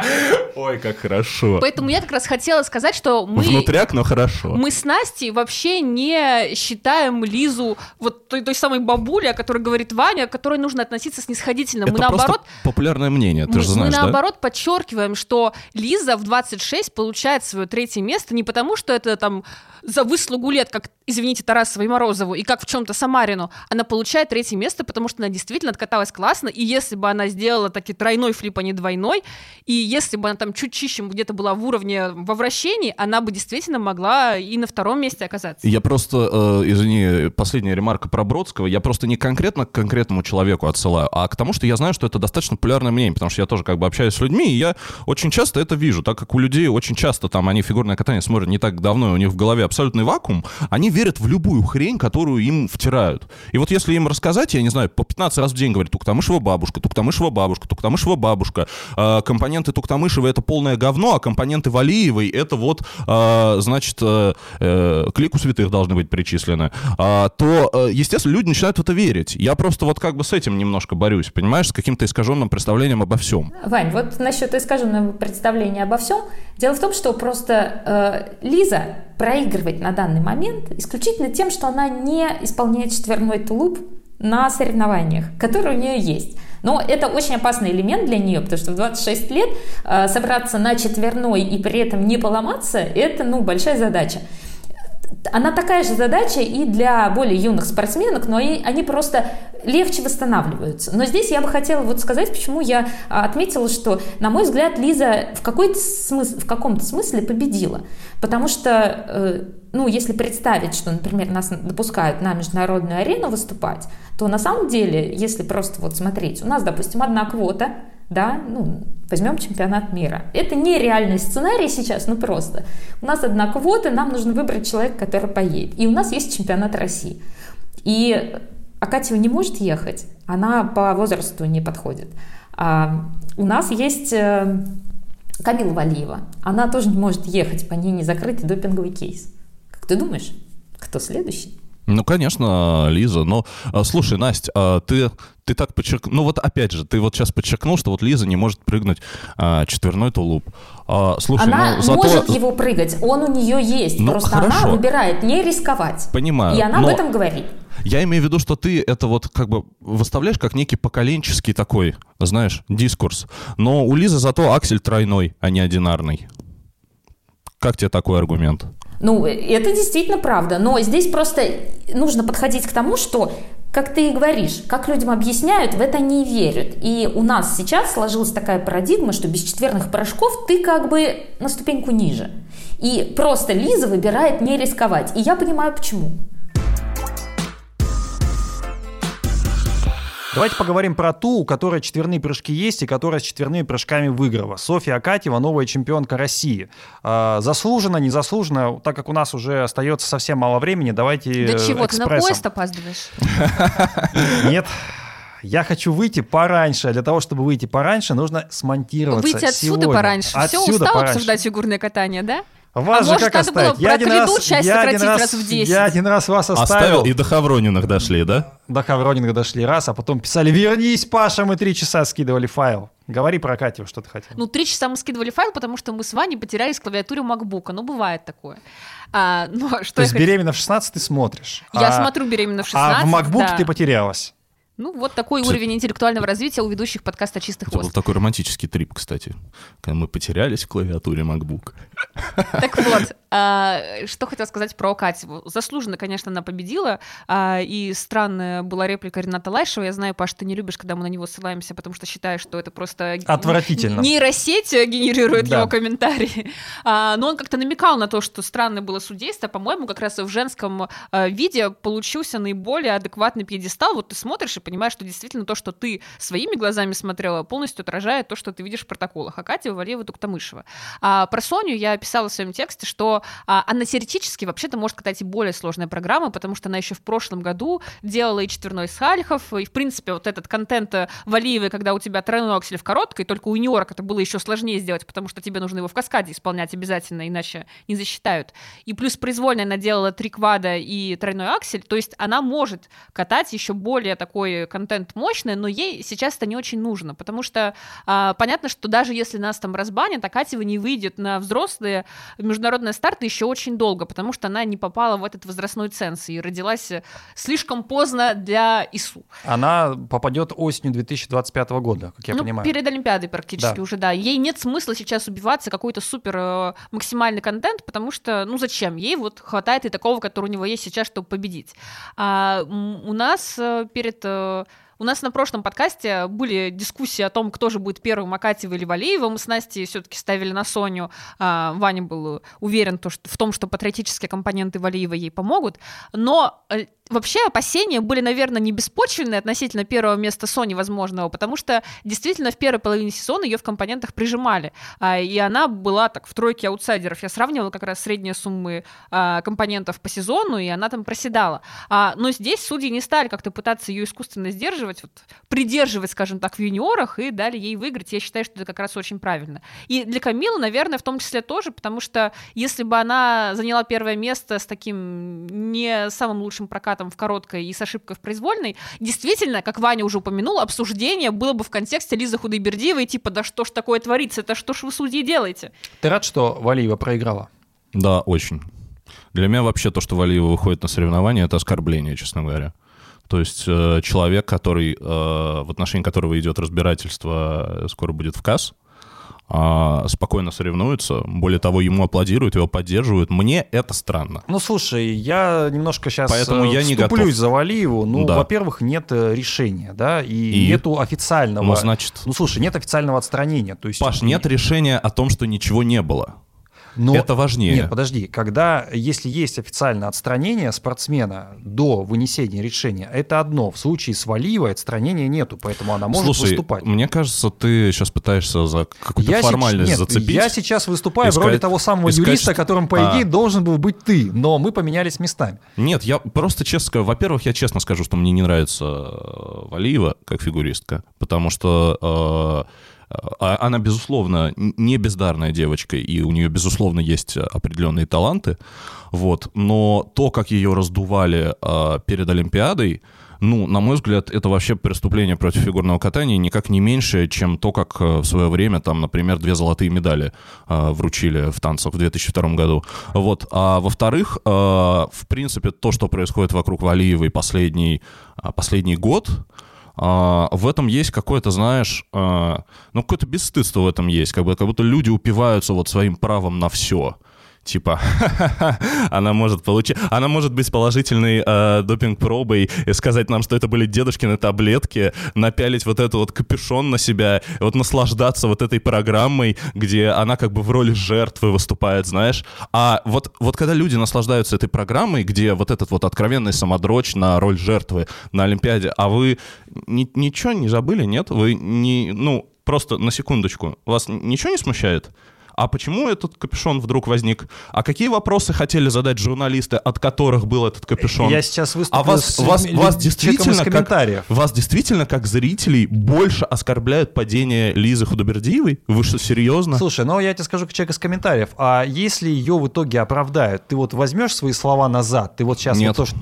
Ой, как хорошо. поэтому я как раз хотела сказать, что мы... Внутряк, но хорошо. Мы с Настей вообще не считаем Лизу вот той, той самой бабулей, о которой говорит Ваня, к которой нужно относиться снисходительно. это мы наоборот, популярное мнение, ты мы, же знаешь, мы да? наоборот подчеркиваем, что Лиза в 26 получает свое третье место не потому, что это там за выслугу лет, как, извините, Тарасову и Морозову, и как в чем-то Самарину, она получает третье место, потому что она действительно откаталась классно, и если бы она сделала таки тройной флип, а не двойной, и если бы она там чуть чище где-то была в уровне во вращении, она бы действительно могла и на втором месте оказаться. Я просто, э, извини, последняя ремарка про Бродского, я просто не конкретно к конкретному человеку отсылаю, а к тому, что я знаю, что это достаточно популярное мнение, потому что я тоже как бы общаюсь с людьми, и я очень часто это вижу, так как у людей очень часто там они фигурное катание смотрят не так давно, и у них в голове абсолютный вакуум, они верят в любую хрень, которую им втирают. И вот если им рассказать, я не знаю, по 15 раз в день говорят, Туктамышева бабушка, Туктамышева бабушка, Туктамышева бабушка, э, компоненты Туктамышевой это полное говно, а компоненты Валиевой это вот, э, значит, э, э, к святых должны быть причислены, а, то, э, естественно, люди начинают в это верить. Я просто вот как бы с этим немножко борюсь, понимаешь, с каким-то искаженным представлением обо всем. Вань, вот насчет искаженного представления обо всем. Дело в том, что просто э, Лиза проигрывает на данный момент исключительно тем, что она не исполняет четверной тулуп на соревнованиях, который у нее есть. Но это очень опасный элемент для нее, потому что в 26 лет э, собраться на четверной и при этом не поломаться, это ну, большая задача. Она такая же задача и для более юных спортсменок, но они, они просто легче восстанавливаются. Но здесь я бы хотела вот сказать, почему я а, отметила, что, на мой взгляд, Лиза в, какой-то смыс- в каком-то смысле победила. Потому что, э, ну, если представить, что, например, нас допускают на международную арену выступать, то на самом деле, если просто вот смотреть, у нас, допустим, одна квота, да, ну, возьмем чемпионат мира. Это нереальный сценарий сейчас, ну просто. У нас одна квота, нам нужно выбрать человека, который поедет. И у нас есть чемпионат России. И Акатьева не может ехать, она по возрасту не подходит. А у нас есть э, Камила Валиева, она тоже не может ехать, по ней не закрытый допинговый кейс. Как ты думаешь, кто следующий? Ну, конечно, Лиза. Но, а, слушай, Настя, а ты, ты так подчеркнул... Ну, вот опять же, ты вот сейчас подчеркнул, что вот Лиза не может прыгнуть а, четверной тулуп. А, слушай, она ну, зато... может его прыгать, он у нее есть. Ну, просто хорошо. она выбирает не рисковать. Понимаю. И она но... об этом говорит. Я имею в виду, что ты это вот как бы выставляешь как некий поколенческий такой, знаешь, дискурс. Но у Лизы зато аксель тройной, а не одинарный. Как тебе такой аргумент? Ну, это действительно правда, но здесь просто нужно подходить к тому, что как ты и говоришь, как людям объясняют, в это не верят. И у нас сейчас сложилась такая парадигма, что без четверных порошков ты как бы на ступеньку ниже. И просто Лиза выбирает не рисковать. И я понимаю, почему. Давайте поговорим про ту, у которой четверные прыжки есть и которая с четверными прыжками выиграла. Софья Акатьева, новая чемпионка России. А, заслуженно, незаслуженно, так как у нас уже остается совсем мало времени, давайте Да чего, экспрессом. ты на поезд опаздываешь? Нет, я хочу выйти пораньше. А для того, чтобы выйти пораньше, нужно смонтироваться Выйти отсюда сегодня. пораньше. Все, Отсюда устал пораньше. обсуждать фигурное катание, да? Вас А же может, как надо было оставить? про один раз, часть я один сократить раз, раз в 10? Я один раз вас оставил. Оставил и до Хаврониных дошли, да? До Хавронинга дошли раз, а потом писали «Вернись, Паша!» Мы три часа скидывали файл. Говори про Катю, что ты хотел. Ну, три часа мы скидывали файл, потому что мы с Ваней потерялись в клавиатуре макбука. Ну, бывает такое. А, ну, что То я есть хотела- беременна в 16 ты смотришь. Я а, смотрю «Беременна в 16». А в макбуке да. ты потерялась. Ну, вот такой уровень интеллектуального развития у ведущих подкаста «Чистый Это был хвост». такой романтический трип, кстати. Когда мы потерялись в клавиатуре MacBook. Так вот, а, что хотела сказать про Катю. Заслуженно, конечно, она победила, а, и странная была реплика Рената Лайшева. Я знаю, Паш, ты не любишь, когда мы на него ссылаемся, потому что считаешь, что это просто... Отвратительно. Нейросеть генерирует Да. его комментарии. А, Но он как-то намекал на то, что странное было судейство. По-моему, как раз в женском виде получился наиболее адекватный пьедестал. Вот ты смотришь и понимаешь, что действительно то, что ты своими глазами смотрела, полностью отражает то, что ты видишь в протоколах. А Катя Валеева Туктамышева. А про Соню я писала в своем тексте, что а, она теоретически вообще-то может катать и более сложные программы, потому что она еще в прошлом году делала и четверной Сальхов, и, в принципе, вот этот контент э, Валиевой, когда у тебя тройной аксель в короткой, только у юниорок это было еще сложнее сделать, потому что тебе нужно его в каскаде исполнять обязательно, иначе не засчитают. И плюс произвольно она делала три квада и тройной аксель, то есть она может катать еще более такой контент мощный, но ей сейчас это не очень нужно, потому что а, понятно, что даже если нас там разбанят, а Катева не выйдет на взрослые международные старты еще очень долго, потому что она не попала в этот возрастной ценз и родилась э, слишком поздно для ИСУ. Она попадет осенью 2025 года, как я ну, понимаю. перед Олимпиадой практически Да. уже, да. Ей нет смысла сейчас убиваться какой-то супер э, максимальный контент, потому что, ну зачем? Ей вот хватает и такого, который у него есть сейчас, чтобы победить. А у нас э, перед... э, у нас на прошлом подкасте были дискуссии о том, кто же будет первым, Акатьева или Валеева. Мы с Настей все-таки ставили на Соню. А, Ваня был уверен в том, что патриотические компоненты Валеева ей помогут. Но э, вообще опасения были, наверное, не беспочвенные относительно первого места Сони возможного, потому что действительно в первой половине сезона ее в компонентах прижимали, а, и она была так в тройке аутсайдеров. Я сравнивала как раз средние суммы а, компонентов по сезону, и она там проседала. А, но здесь судьи не стали как-то пытаться ее искусственно сдерживать, вот, придерживать, скажем так, в юниорах, и дали ей выиграть. Я считаю, что это как раз очень правильно. И для Камилы, наверное, в том числе тоже, потому что если бы она заняла первое место с таким не самым лучшим прокатом в короткой и с ошибкой в произвольной, действительно, как Ваня уже упомянул, обсуждение было бы в контексте Лизы Худайбердиевой, типа, да что ж такое творится, это что ж вы, судьи, делаете? Ты рад, что Валиева проиграла? Да, очень. Для меня вообще то, что Валиева выходит на соревнования, это оскорбление, честно говоря. То есть э, человек, который, э, в отношении которого идет разбирательство, э, скоро будет в КАС, а, спокойно соревнуются. Более того, ему аплодируют, его поддерживают. Мне это странно. Ну, слушай, я немножко сейчас Поэтому я не готов. за Валиеву. Ну, Да. во-первых, нет э, решения, да, и, И? нету официального... Ну, значит... Ну, слушай, нет официального отстранения. То есть, Паш, нет решения о том, что ничего не было. Но- Это важнее. Нет, подожди, когда, если есть официальное отстранение спортсмена до вынесения решения, это одно. В случае с Валиевой отстранения нету, поэтому она может Слушай, выступать. мне кажется, ты сейчас пытаешься за какую-то Я формальность сейчас, нет, зацепить. я сейчас выступаю в Искать- роли того самого искать, юриста, которым, по А. идее, должен был быть ты, но мы поменялись местами. Нет, я просто честно. Во-первых, я честно скажу, что мне не нравится э, Валиева как фигуристка, потому что э, а- она, безусловно, не бездарная девочка, и у нее, безусловно, есть определенные таланты, вот, но то, как ее раздували э, перед Олимпиадой, ну, на мой взгляд, это вообще преступление против фигурного катания никак не меньше, чем то, как э, в свое время, там, например, две золотые медали э, вручили в танцах в 2002 году. Вот. А во-вторых, э, в принципе, то, что происходит вокруг Валиевой последний, а, последний год, а, в этом есть какое-то, знаешь, а, ну, какое-то бесстыдство в этом есть, как, бы, как будто люди упиваются вот своим правом на все. Типа, она может получить, она может быть положительной э, допинг-пробой и сказать нам, что это были дедушкины таблетки, напялить вот этот вот капюшон на себя, вот наслаждаться вот этой программой, где она как бы в роли жертвы выступает, знаешь. А вот, вот когда люди наслаждаются этой программой, где вот этот вот откровенный самодрочь на роль жертвы на Олимпиаде, а вы ни- ничего не забыли, нет? Вы не, ну, просто на секундочку, вас ничего не смущает? А почему этот капюшон вдруг возник? А какие вопросы хотели задать журналисты, от которых был этот капюшон? Я сейчас выступлю А вас, с вас, людьми- вас действительно как, вас действительно как зрителей больше оскорбляют падение Лизы Худобердиевой? Вы что, серьезно? Слушай, ну я тебе скажу как человек из комментариев, а если ее в итоге оправдают, ты вот возьмешь свои слова назад, ты вот сейчас Нет. вот то, что...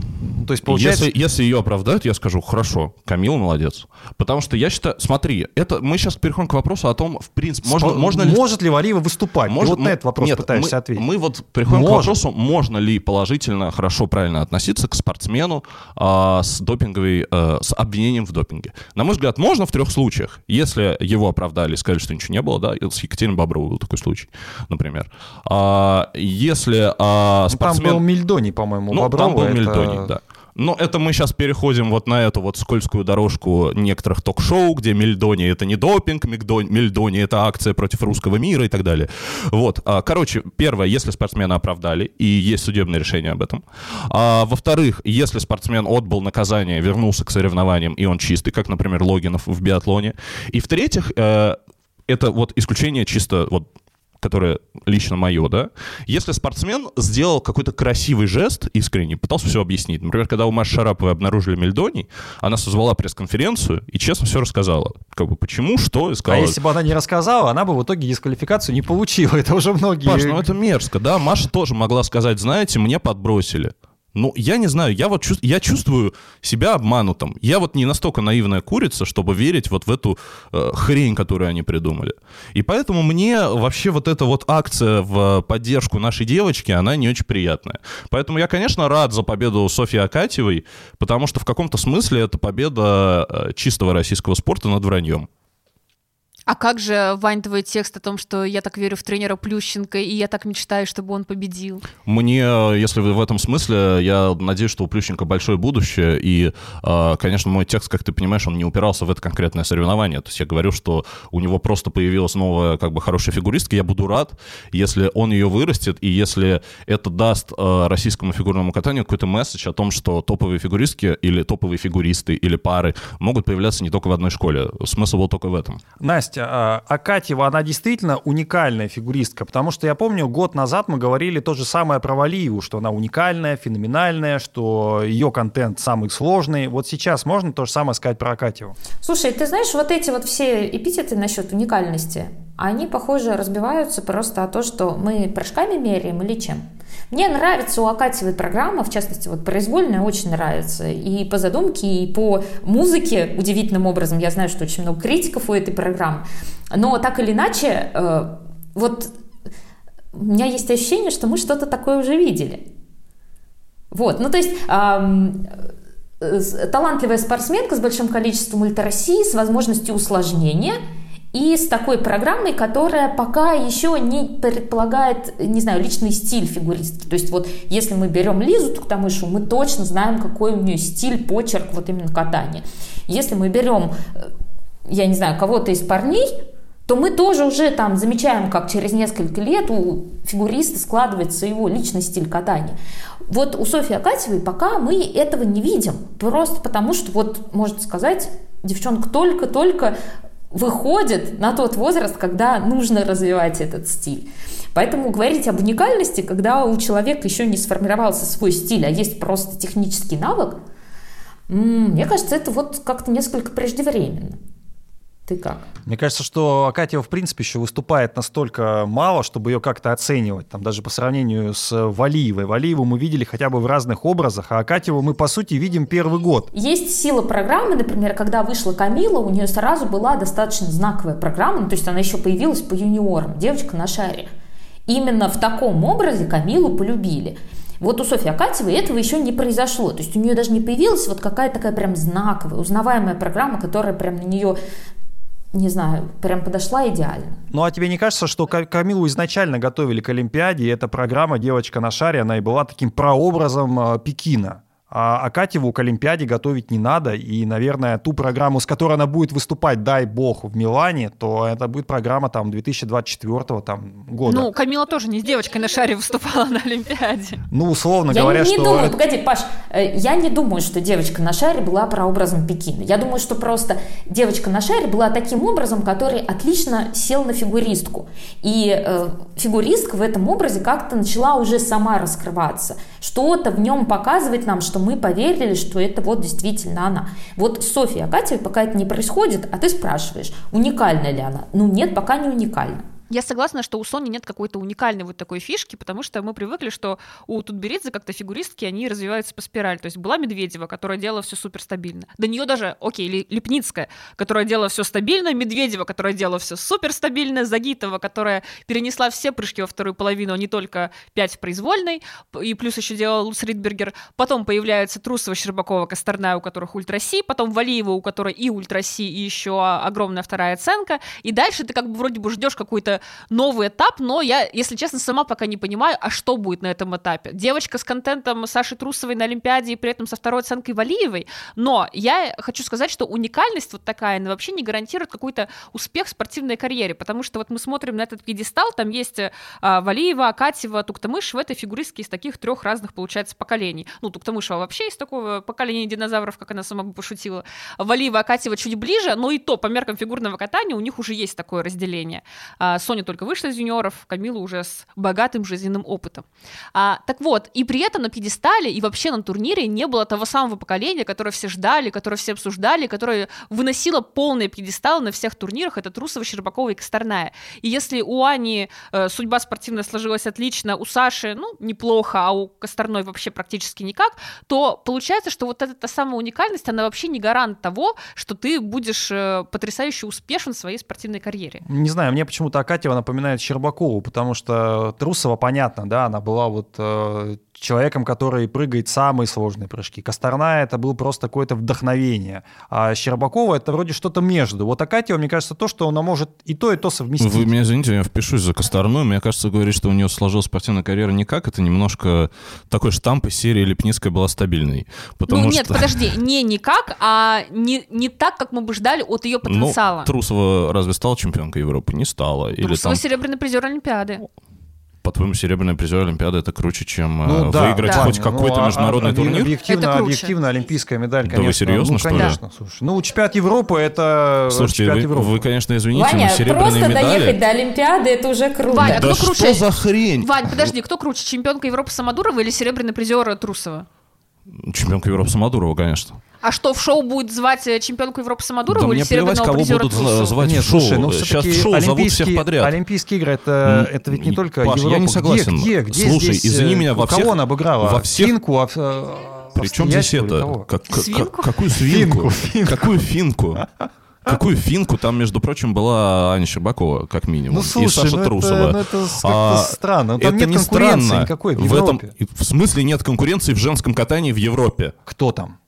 То есть получается... Если, если ее оправдают, я скажу, хорошо, Камила молодец. Потому что я считаю, смотри, это мы сейчас переходим к вопросу о том, в принципе, можно, Спо- можно ли может ли Валиева выступать? Может, ты вот на мы- этот вопрос нет, пытаешься мы, ответить. Мы вот приходим к Может. вопросу, можно ли положительно, хорошо, правильно относиться к спортсмену а, с допинговой, а, с обвинением в допинге. На мой взгляд, можно в трех случаях. Если его оправдали, сказали, что ничего не было, да, с Екатериной Бобровой был такой случай, например. А, если а, Ну, Там спортсмен... был Мильдоний, по-моему, Ну, Боброва, там был это- Мельдоний, да. Но это мы сейчас переходим вот на эту вот скользкую дорожку некоторых ток-шоу, где Мельдони — это не допинг, Мельдони, это акция против русского мира и так далее. Вот. а, Короче, первое, если спортсмена оправдали, и есть судебное решение об этом. А, Во-вторых, если спортсмен отбыл наказание, вернулся к соревнованиям, и он чистый, как, например, Логинов в биатлоне. И в-третьих, э, это вот исключение чисто вот которое лично мое, да, если спортсмен сделал какой-то красивый жест искренний, пытался все объяснить. Например, когда у Маши Шараповой обнаружили Мельдоний, она созвала пресс-конференцию и честно все рассказала. Как бы почему, что, и А сказала. если бы она не рассказала, она бы в итоге дисквалификацию не получила. Это уже многие... Паш, ну это мерзко, да, Маша тоже могла сказать, знаете, мне подбросили. Ну, я не знаю, я вот чувс- я чувствую себя обманутым. Я вот не настолько наивная курица, чтобы верить вот в эту э, хрень, которую они придумали. И поэтому мне вообще вот эта вот акция в поддержку нашей девочки, она не очень приятная. Поэтому я, конечно, рад за победу Софьи Акатьевой, потому что в каком-то смысле это победа э, чистого российского спорта над враньем. А как же, Вань, твой текст о том, что я так верю в тренера Плющенко, и я так мечтаю, чтобы он победил? Мне, если вы в этом смысле, я надеюсь, что у Плющенко большое будущее, и, э, конечно, мой текст, как ты понимаешь, он не упирался в это конкретное соревнование. То есть я говорю, что у него просто появилась новая, как бы, хорошая фигуристка. Я буду рад, если он ее вырастет, и если это даст э, российскому фигурному катанию какой-то месседж о том, что топовые фигуристки или топовые фигуристы или пары могут появляться не только в одной школе. Смысл был только в этом. Настя, а Акатьева, она действительно уникальная фигуристка, потому что я помню, год назад мы говорили то же самое про Валиеву, что она уникальная, феноменальная, что ее контент самый сложный. Вот сейчас можно то же самое сказать про Акатьеву? Слушай, ты знаешь, вот эти вот все эпитеты насчет уникальности, они, похоже, разбиваются просто о то, что мы прыжками меряем или чем. Мне нравится у Акатьевой программа, в частности, вот произвольная очень нравится. И по задумке, и по музыке удивительным образом. Я знаю, что очень много критиков у этой программы. Но так или иначе, э, вот у меня есть ощущение, что мы что-то такое уже видели. Вот, ну то есть ам, э, талантливая спортсменка с большим количеством ультраси, с возможностью усложнения и с такой программой, которая пока еще не предполагает, не знаю, личный стиль фигуристки. То есть вот если мы берем Лизу Туктамышу, мы точно знаем, какой у нее стиль, почерк, вот именно катания. Если мы берем, э, я не знаю, кого-то из парней, то мы тоже уже там замечаем, как через несколько лет у фигуриста складывается его личный стиль катания. Вот у Софьи Акатьевой пока мы этого не видим, просто потому что, вот, можно сказать, девчонка только-только выходит на тот возраст, когда нужно развивать этот стиль. Поэтому говорить об уникальности, когда у человека еще не сформировался свой стиль, а есть просто технический навык, мне кажется, это вот как-то несколько преждевременно. Ты как? Мне кажется, что Акатьева, в принципе, еще выступает настолько мало, чтобы ее как-то оценивать. Там даже по сравнению с Валиевой. Валиеву мы видели хотя бы в разных образах, а Акатьеву мы, по сути, видим первый год. Есть сила программы, например, когда вышла Камила, у нее сразу была достаточно знаковая программа, ну, то есть она еще появилась по юниорам, девочка на шаре. Именно в таком образе Камилу полюбили. Вот у Софьи Акатьевой этого еще не произошло. То есть у нее даже не появилась вот какая-то такая прям знаковая, узнаваемая программа, которая прям на нее не знаю, прям подошла идеально. Ну а тебе не кажется, что Камилу изначально готовили к Олимпиаде, и эта программа «Девочка на шаре», она и была таким прообразом а, Пекина? А Акатьеву к Олимпиаде готовить не надо. И, наверное, ту программу, с которой она будет выступать, дай бог, в Милане, то это будет программа там 2024 там, года. Ну, Камила тоже не с девочкой на шаре выступала на Олимпиаде. Ну, условно я говоря, не, не что... думаю, погоди, Паш, э, я не думаю, что девочка на шаре была прообразом Пекина. Я думаю, что просто девочка на шаре была таким образом, который отлично сел на фигуристку. И э, фигуристка в этом образе как-то начала уже сама раскрываться. Что-то в нем показывать нам, что что мы поверили, что это вот действительно она. Вот Софья Акатьева пока это не происходит, а ты спрашиваешь, уникальна ли она? Ну нет, пока не уникальна. Я согласна, что у Sony нет какой-то уникальной вот такой фишки, потому что мы привыкли, что у Тутберидзе как-то фигуристки, они развиваются по спирали. То есть была Медведева, которая делала все супер стабильно. До нее даже, окей, Лепницкая, которая делала все стабильно, Медведева, которая делала все супер стабильно, Загитова, которая перенесла все прыжки во вторую половину, а не только 5 в произвольной, и плюс еще делала Луц Ридбергер. Потом появляются Трусова, Щербакова, Косторная, у которых ультраси, потом Валиева, у которой и ультраси, и еще огромная вторая оценка. И дальше ты как бы вроде бы ждешь какую-то новый этап, но я, если честно, сама пока не понимаю, а что будет на этом этапе. Девочка с контентом Саши Трусовой на Олимпиаде и при этом со второй оценкой Валиевой, но я хочу сказать, что уникальность вот такая, она вообще не гарантирует какой-то успех в спортивной карьере, потому что вот мы смотрим на этот пьедестал, там есть а, Валиева, Акатьева, Туктамышева, это фигуристки из таких трех разных, получается, поколений. Ну, Туктамышева вообще из такого поколения динозавров, как она сама бы пошутила. Валиева, Акатьева чуть ближе, но и то, по меркам фигурного катания, у них уже есть такое разделение. А, Соня только вышла из юниоров, Камила уже с богатым жизненным опытом. А, так вот, и при этом на пьедестале и вообще на турнире не было того самого поколения, которое все ждали, которое все обсуждали, которое выносило полный пьедестал на всех турнирах, это Трусова, Щербакова и Косторная. И если у Ани э, судьба спортивная сложилась отлично, у Саши, ну, неплохо, а у Косторной вообще практически никак, то получается, что вот эта та самая уникальность, она вообще не гарант того, что ты будешь э, потрясающе успешен в своей спортивной карьере. Не знаю, мне почему-то Акатьева напоминает Щербакову, потому что Трусова, понятно, да, она была вот э, человеком, который прыгает самые сложные прыжки. Косторная это было просто какое-то вдохновение. А Щербакова это вроде что-то между. Вот Акатьева, мне кажется, то, что она может и то, и то совместить. Вы меня извините, я впишусь за Косторную. Мне кажется, говорить, что у нее сложилась спортивная карьера никак, это немножко такой штамп из серии Лепницкая была стабильной. Потому ну что... нет, подожди, не никак, а не, не так, как мы бы ждали от ее ну, потенциала. Ну, Трусова разве стала чемпионкой Европы? Не стала. Или Трусова там... серебряный призер Олимпиады по-твоему, серебряный призер Олимпиады это круче, чем ну, э, да, выиграть да. хоть какой-то ну, международный а, турнир? Объективно, это объективно олимпийская медаль, конечно. Да вы серьезно, ну, что конечно, ли? Слушай, ну, чемпионат Европы это Слушайте, чемпионат вы, Европы. вы, конечно, извините, Ваня, но серебряные просто медали... доехать до Олимпиады, это уже круто. Ваня, а да кто что круче? за хрень? Вань, подожди, кто круче, чемпионка Европы Самодурова или серебряный призер Трусова? Чемпионка Европы Самодурова, конечно. А что, в шоу будет звать э, чемпионку Европы Самодурова да или мне плевать, кого будут звать Нет, в шоу. слушай, ну, Сейчас в шоу зовут всех подряд. Олимпийские игры, это, это ведь не только Паш, Европа. я не согласен. Где, где, где Слушай, здесь, извини э, меня, во кого всех... она обыграла? Во всех... Финку, а, а, При чем здесь это? Как, Свинку? какую свинку? Финку. Какую финку? Какую финку? Там, между прочим, была Аня Щербакова, как минимум. Ну, слушай, и Саша ну Трусова. Это, ну, это как-то а, странно. Там это нет не конкуренции странно. никакой в, в этом Европе. В смысле нет конкуренции в женском катании в Европе? Кто там?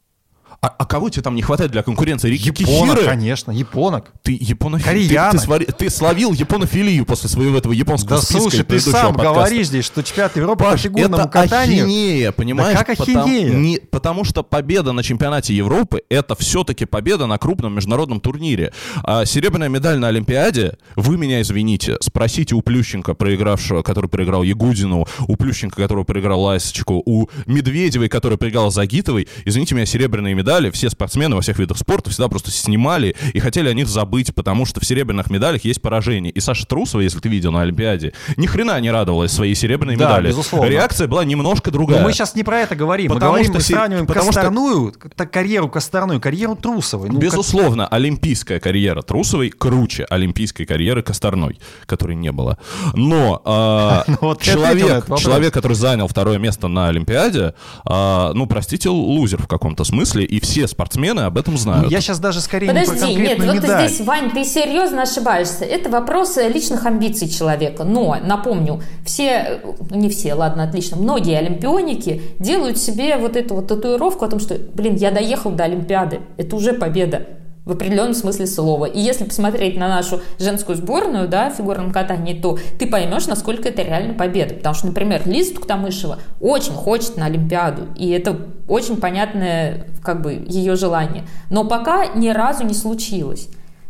А, а кого тебе там не хватает для конкуренции? Рики Японок, Кихиры? конечно, японок. Ты японофил. Ты, Кореянок. ты, свари- ты словил японофилию после своего этого японского Да списка слушай, ты сам подкаста. говоришь здесь, что чемпионат Европы по Паш, фигурному это катанию... ахинея, понимаешь? Да как Потому- ахинея? не- потому что победа на чемпионате Европы — это все-таки победа на крупном международном турнире. А серебряная медаль на Олимпиаде, вы меня извините, спросите у Плющенко, проигравшего, который проиграл Ягудину, у Плющенко, которого проиграл Лайсочку, у Медведевой, который проиграл Загитовой. Извините меня, серебряные медали все спортсмены во всех видах спорта всегда просто снимали и хотели о них забыть, потому что в серебряных медалях есть поражение. И Саша Трусова, если ты видел на Олимпиаде, ни хрена не радовалась своей серебряной Да, медали. безусловно. Реакция была немножко другая. Но мы сейчас не про это говорим. Потому мы говорим, что мы сравниваем потому что- Косторную, так, карьеру Косторной, карьеру Трусовой. Ну, как- Безусловно, олимпийская карьера Трусовой круче олимпийской карьеры Косторной, которой не было. Но а, Ну вот человек, человек, который занял второе место на Олимпиаде, а, ну, простите, лузер в каком-то смысле, и все спортсмены об этом знают. Ну, я сейчас даже скорее не про Подожди, нет, вот медаль. здесь, Вань, ты серьезно ошибаешься. Это вопрос личных амбиций человека. Но, напомню, все, э, не все, ладно, отлично, многие олимпионики делают себе вот эту вот татуировку о том, что, блин, я доехал до Олимпиады. Это уже победа в определенном смысле слова. И если посмотреть на нашу женскую сборную, да, в фигурном катании, то ты поймешь, насколько это реально победа. Потому что, например, Лиза Туктамышева очень хочет на Олимпиаду. И это очень понятное, как бы, ее желание. Но пока ни разу не случилось.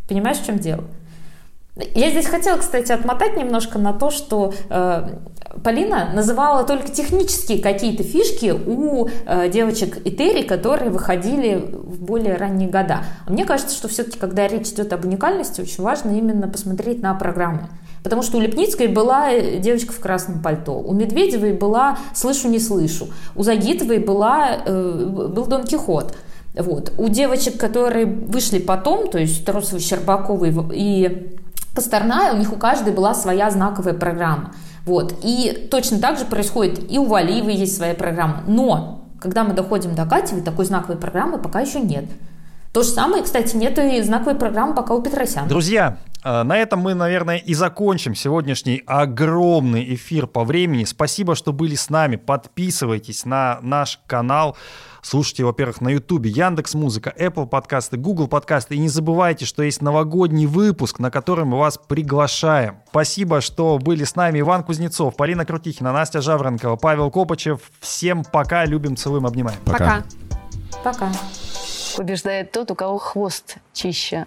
Понимаешь, в чем дело? Я здесь хотела, кстати, отмотать немножко на то, что э, Полина называла только технические какие-то фишки у э, девочек Этери, которые выходили в более ранние года. А мне кажется, что все-таки, когда речь идет об уникальности, очень важно именно посмотреть на программы. Потому что у Лепницкой была э, девочка в красном пальто, у Медведевой была «Слышу, не слышу», у Загитовой была, э, был Дон Кихот. Вот. У девочек, которые вышли потом, то есть Тросовой, Щербаковой и Косторная, у них у каждой была своя знаковая программа. Вот. И точно так же происходит и у Валиевой есть своя программа. Но, когда мы доходим до Катевой, такой знаковой программы пока еще нет. То же самое, кстати, нет и знаковой программы пока у Петросяна. Друзья, на этом мы, наверное, и закончим сегодняшний огромный эфир по времени. Спасибо, что были с нами. Подписывайтесь на наш канал. Слушайте, во-первых, на Ютубе, Яндекс Музыка, Apple подкасты, Google подкасты. И не забывайте, что есть новогодний выпуск, на который мы вас приглашаем. Спасибо, что были с нами Иван Кузнецов, Полина Крутихина, Настя Жаворонкова, Павел Копачев. Всем пока, любим, целуем, обнимаем. Пока. Пока. Побеждает тот, у кого хвост чище.